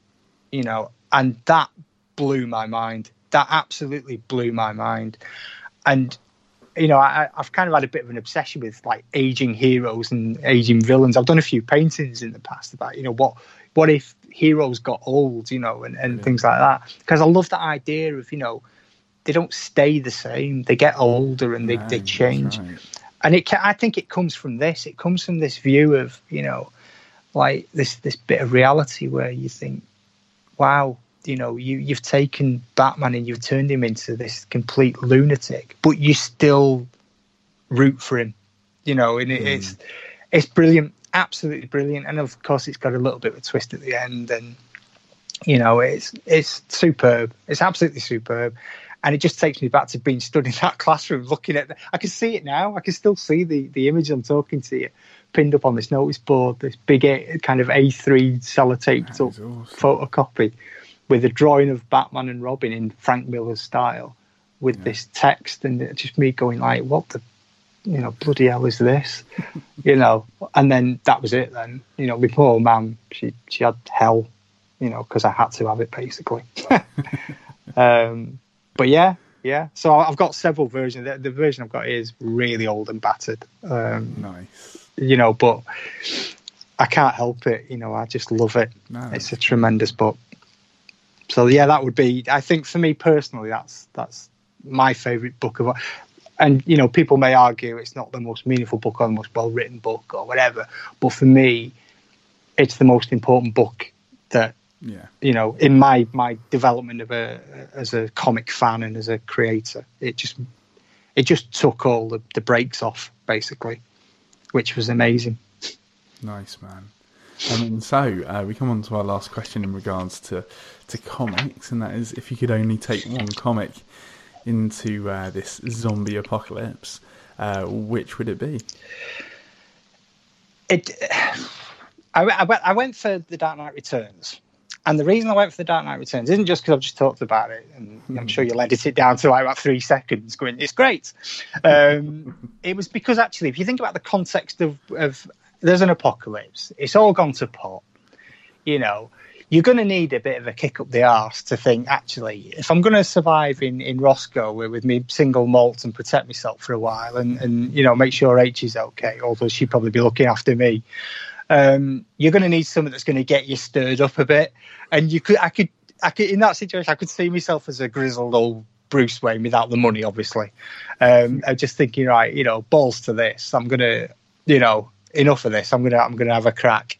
you know, and that blew my mind. that absolutely blew my mind. And you know, I, have kind of had a bit of an obsession with like aging heroes and aging villains. I've done a few paintings in the past about, you know, what what if heroes got old, you know, and, and yeah. things like that. Because I love that idea of, you know, they don't stay the same; they get older and they, yeah, they change. Right. And it, I think, it comes from this. It comes from this view of, you know, like this this bit of reality where you think, wow, you know, you you've taken Batman and you've turned him into this complete lunatic, but you still root for him, you know, and it, mm. it's it's brilliant, absolutely brilliant, and of course it's got a little bit of a twist at the end, and you know, it's it's superb, it's absolutely superb. And it just takes me back to being stood in that *laughs* classroom, looking at. The, I can see it now. I can still see the the image I'm talking to you, pinned up on this notice board, this big kind of A3 sellotaped up awesome. photocopy with a drawing of Batman and Robin in Frank Miller's style, with yeah. this text, and just me going like, "What the, you know, bloody hell is this?" *laughs* you know, and then that was it. Then you know, my poor mum, she she had hell, you know, because I had to have it basically. *laughs* um, but yeah, yeah. So I've got several versions. The, the, version I've got is really old and battered. Um, nice. You know, but I can't help it. You know, I just love it. No. It's a tremendous book so yeah, that would be. I think for me personally, that's that's my favourite book of. And you know, people may argue it's not the most meaningful book or the most well written book or whatever, but for me, it's the most important book that yeah. you know in my my development of a as a comic fan and as a creator. It just it just took all the, the brakes off basically, which was amazing. Nice man. Um, so uh, we come on to our last question in regards to, to comics, and that is if you could only take one comic into uh, this zombie apocalypse, uh, which would it be? It, *sighs* I, I, went, I went for The Dark Knight Returns. And the reason I went for The Dark Knight Returns isn't just because I've just talked about it, and I'm sure you'll edit it down to like about three seconds going, it's great. Um, *laughs* it was because actually, if you think about the context of, of there's an apocalypse. It's all gone to pot. You know, you're going to need a bit of a kick up the arse to think, actually, if I'm going to survive in, in Roscoe with, with me single malt and protect myself for a while and, and, you know, make sure H is okay, although she'd probably be looking after me, um, you're going to need someone that's going to get you stirred up a bit. And you could, I could, I could, in that situation, I could see myself as a grizzled old Bruce Wayne without the money, obviously. Um, I'm just thinking, right, you know, balls to this. I'm going to, you know, enough of this. I'm gonna I'm gonna have a crack,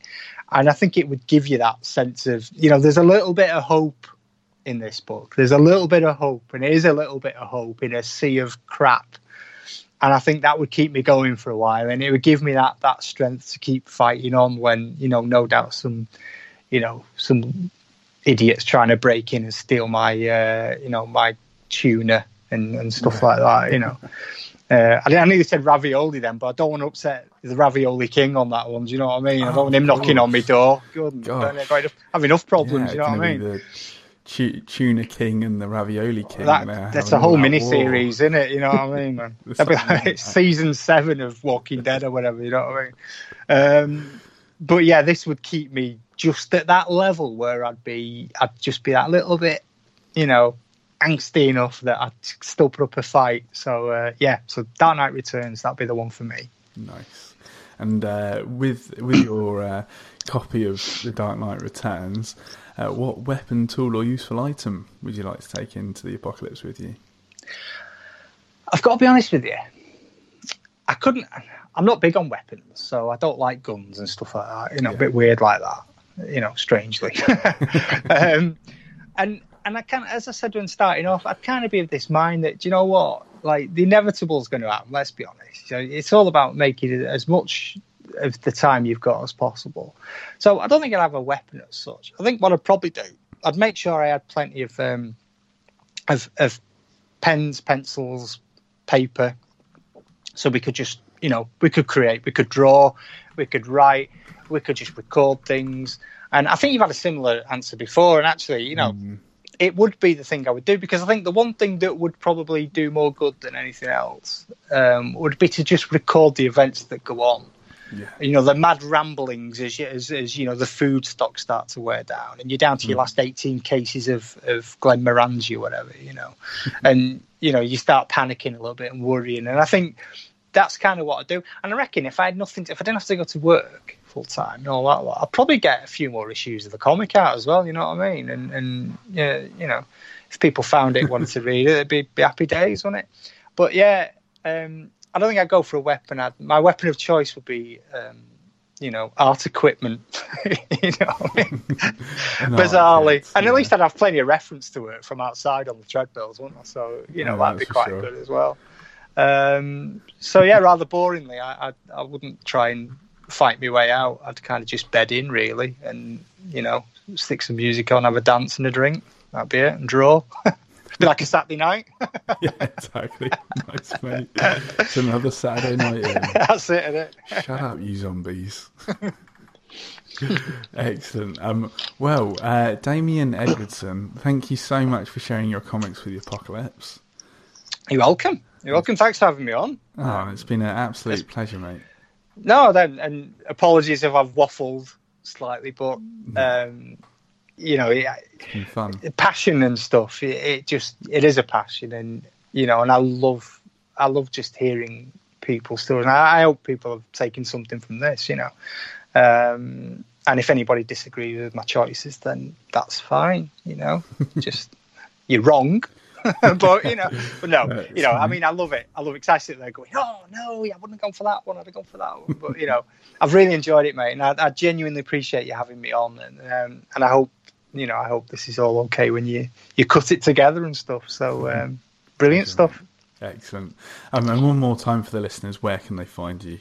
and I think it would give you that sense of you know there's a little bit of hope in this book. There's a little bit of hope, and it is a little bit of hope in a sea of crap. And I think that would keep me going for a while, and it would give me that that strength to keep fighting on when you know no doubt some you know some idiots trying to break in and steal my uh, you know my tuna and, and stuff like that. You know. Uh, I, I they said ravioli then, but I don't want to upset the ravioli king on that one. Do you know what I mean? Oh, I don't want him knocking on my door. Good, I have enough problems. Yeah, you know what I mean? The tuna king and the ravioli king. That, that's a whole mini series, isn't it? You know what I mean, man? *laughs* That'd be like season seven of Walking Dead or whatever. You know what I mean? Um, but yeah, this would keep me just at that level where I'd be, I'd just be that little bit, you know, angsty enough that I'd still put up a fight. So uh, yeah, so Dark Knight Returns that'd be the one for me. Nice. And uh, with with your uh, copy of The Dark Knight Returns, uh, what weapon, tool, or useful item would you like to take into the apocalypse with you? I've got to be honest with you. I couldn't. I'm not big on weapons, so I don't like guns and stuff like that. You know, yeah. a bit weird like that. You know, strangely. *laughs* um, and and I kind as I said when starting off, I'd kind of be of this mind that, you know what, like the inevitable is going to happen. Let's be honest. So it's all about making as much of the time you've got as possible. So I don't think I'd have a weapon as such. I think what I'd probably do, I'd make sure I had plenty of um, of, of pens, pencils, paper, so we could just, you know, we could create, we could draw, we could write, we could just record things. And I think you've had a similar answer before. And actually, you know, mm it would be the thing I would do because I think the one thing that would probably do more good than anything else um, would be to just record the events that go on. Yeah. You know, the mad ramblings as, you, as as you know the food stocks start to wear down, and you're down to your Mm. last 18 cases of of Glenmorangie or whatever, you know, *laughs* and you know you start panicking a little bit and worrying, and I think that's kind of what I do. And I reckon if I had nothing, to, if I didn't have to go to work full time and all that, lot, I'd probably get a few more issues of the comic out as well. You know what I mean? And and yeah, you know, if people found it, wanted to read it, it'd be, be happy days, wouldn't it? But yeah, um, I don't think I'd go for a weapon. I'd, my weapon of choice would be, um, you know, art equipment. *laughs* you know, I mean? *laughs* No, bizarrely, and yeah. at least I'd have plenty of reference to it from outside on the treadmills, wouldn't I? So you know, that'd be quite sure. good as well. Um, so yeah, rather boringly, I, I I wouldn't try and fight my way out. I'd kind of just bed in really, and you know, stick some music on, have a dance and a drink. That'd be it, and draw. *laughs* be like a Saturday night. *laughs* yeah, exactly. nice, mate. It's another Saturday night. In. *laughs* That's it, isn't it? Shut up, you zombies. *laughs* Excellent. Um, well, uh, Damian Edwardson, thank you so much for sharing your comics with the Apocalypse. You're welcome. You're welcome. Thanks for having me on. Oh, it's been an absolute pleasure, mate. No, then, and apologies if I've waffled slightly, but um, you know, it, fun. passion and stuff. It, it just it is a passion, and you know, and I love I love just hearing people's stories. And I, I hope people have taken something from this, you know. Um, and if anybody disagrees with my choices, then that's fine. You know, *laughs* just you're wrong. *laughs* but you know, but no, *laughs* you know, I mean, I love it. I love it 'cause I sit there going, "Oh no, yeah, I wouldn't have gone for that one. I'd have gone for that one." But you know, I've really enjoyed it, mate, and I, I genuinely appreciate you having me on. And um, and I hope you know, I hope this is all okay when you you cut it together and stuff. So um, brilliant stuff. Excellent. Um, and one more time for the listeners, where can they find you?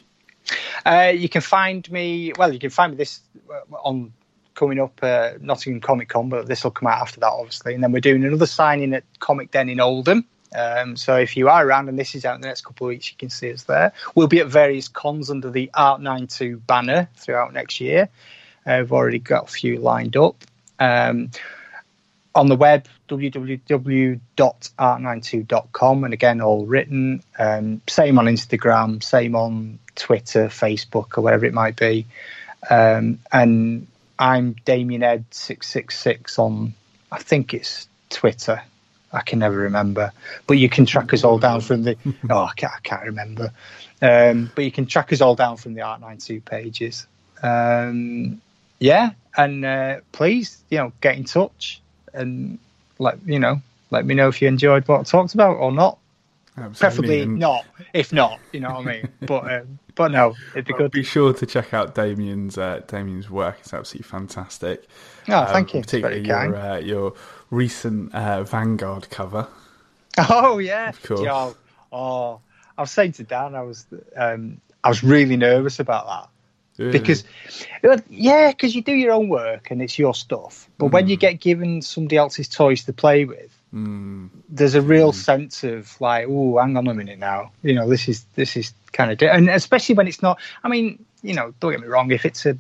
Uh, you can find me. Well, you can find me this uh, on coming up uh, Nottingham Comic Con, but this will come out after that, obviously. And then we're doing another signing at Comic Den in Oldham. Um, so if you are around and this is out in the next couple of weeks, you can see us there. We'll be at various cons under the Art 92 banner throughout next year. Uh, we've already got a few lined up. Um, on the web, www.art92.com, and again, all written. Um, same on Instagram, same on Twitter, Facebook, or whatever it might be. Um, and I'm Damian Ed six six six on, I think it's Twitter. I can never remember, but you can track us all down from the. *laughs* Oh, I can't, I can't remember. Um, but you can track us all down from the Art 92 pages. Um, yeah, and uh, please, you know, get in touch and let you know, let me know if you enjoyed what I talked about or not. Absolutely. Preferably not. If not, you know what I mean. *laughs* But um, but no, it'd be good. Be sure to check out Damian's uh, Damian's work. It's absolutely fantastic. Oh, thank you. Particularly your uh, your recent uh, Vanguard cover. *laughs* Oh yeah. Of course. Yeah, oh, I was saying to Dan, I was um, I was really nervous about that. Because uh, yeah because you do your own work and it's your stuff. But when hmm. you get given somebody else's toys to play with Mm, there's a real hmm. sense of like oh hang on a minute now. You know this is this is kind of and especially when it's not i mean you know don't get me wrong if it's a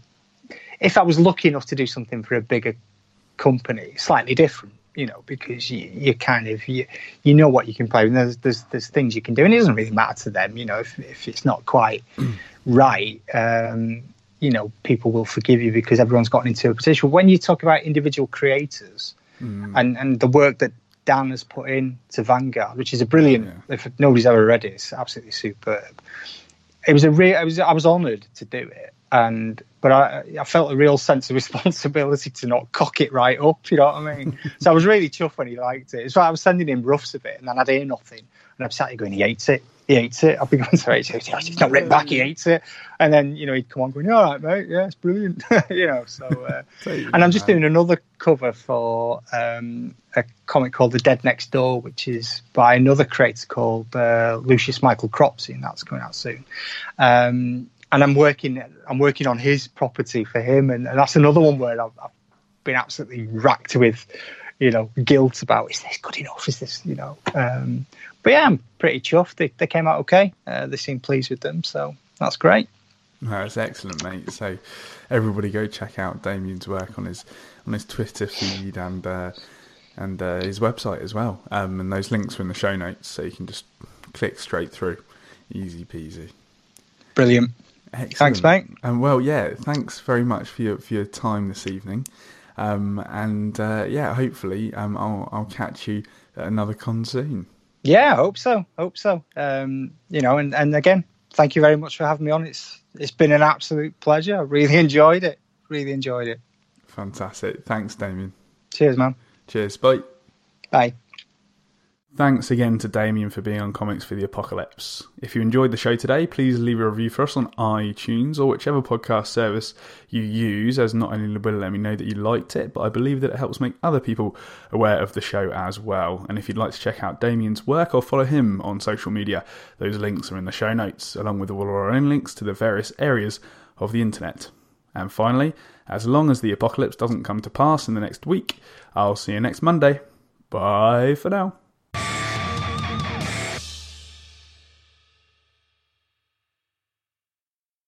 if i was lucky enough to do something for a bigger company slightly different you know because you, you kind of you, you know what you can play and there's, there's there's things you can do and it doesn't really matter to them you know if, if it's not quite *clears throat* right um you know people will forgive you because everyone's got an interpretation when you talk about individual creators and and the work that Dan has put in to Vanguard, which is a brilliant. If nobody's ever read it, it's absolutely superb. It was a real. I was I was honoured to do it, and but I I felt a real sense of *laughs* responsibility to not cock it right up. You know what I mean? *laughs* so I was really chuffed when he liked it. So I was sending him roughs of it, and then I'd hear nothing, and I'm sat here going, he hates it. He hates it. I've been going *laughs* to it. It's not written back. He hates it. And then you know he'd come on going, "All right, mate. Yeah, it's brilliant." you know. So uh, and I'm just doing another cover for um, a comic called The Dead Next Door, which is by another creator called uh, Lucius Michael Cropsey, and that's coming out soon. Um, and I'm working, I'm working on his property for him, and, and that's another one where I've, I've been absolutely racked with, you know, guilt about is this good enough? Is this, you know? Um, but yeah, I'm pretty chuffed. They, they came out okay. Uh, they seem pleased with them, so that's great. That's excellent, mate. So everybody go check out Damian's work on his on his Twitter feed and uh, and uh, his website as well. Um, and those links are in the show notes, so you can just click straight through. Easy peasy. Brilliant. Excellent. Thanks, mate. And well, yeah, thanks very much for your for your time this evening. Um, and uh, yeah, hopefully, um, I'll I'll catch you at another con soon. Yeah, I hope so. Hope so. Um, you know, and, and again, thank you very much for having me on. It's it's been an absolute pleasure. I really *laughs* enjoyed it. Really enjoyed it. Fantastic. Thanks, Damian. Cheers, man. Cheers. Bye. Bye. Thanks again to Damian for being on Comics for the Apocalypse. If you enjoyed the show today, please leave a review for us on iTunes or whichever podcast service you use, as not only will it let me know that you liked it, but I believe that it helps make other people aware of the show as well. And if you'd like to check out Damian's work or follow him on social media, those links are in the show notes, along with all of our own links to the various areas of the internet. And finally, as long as the apocalypse doesn't come to pass in the next week, I'll see you next Monday. Bye for now.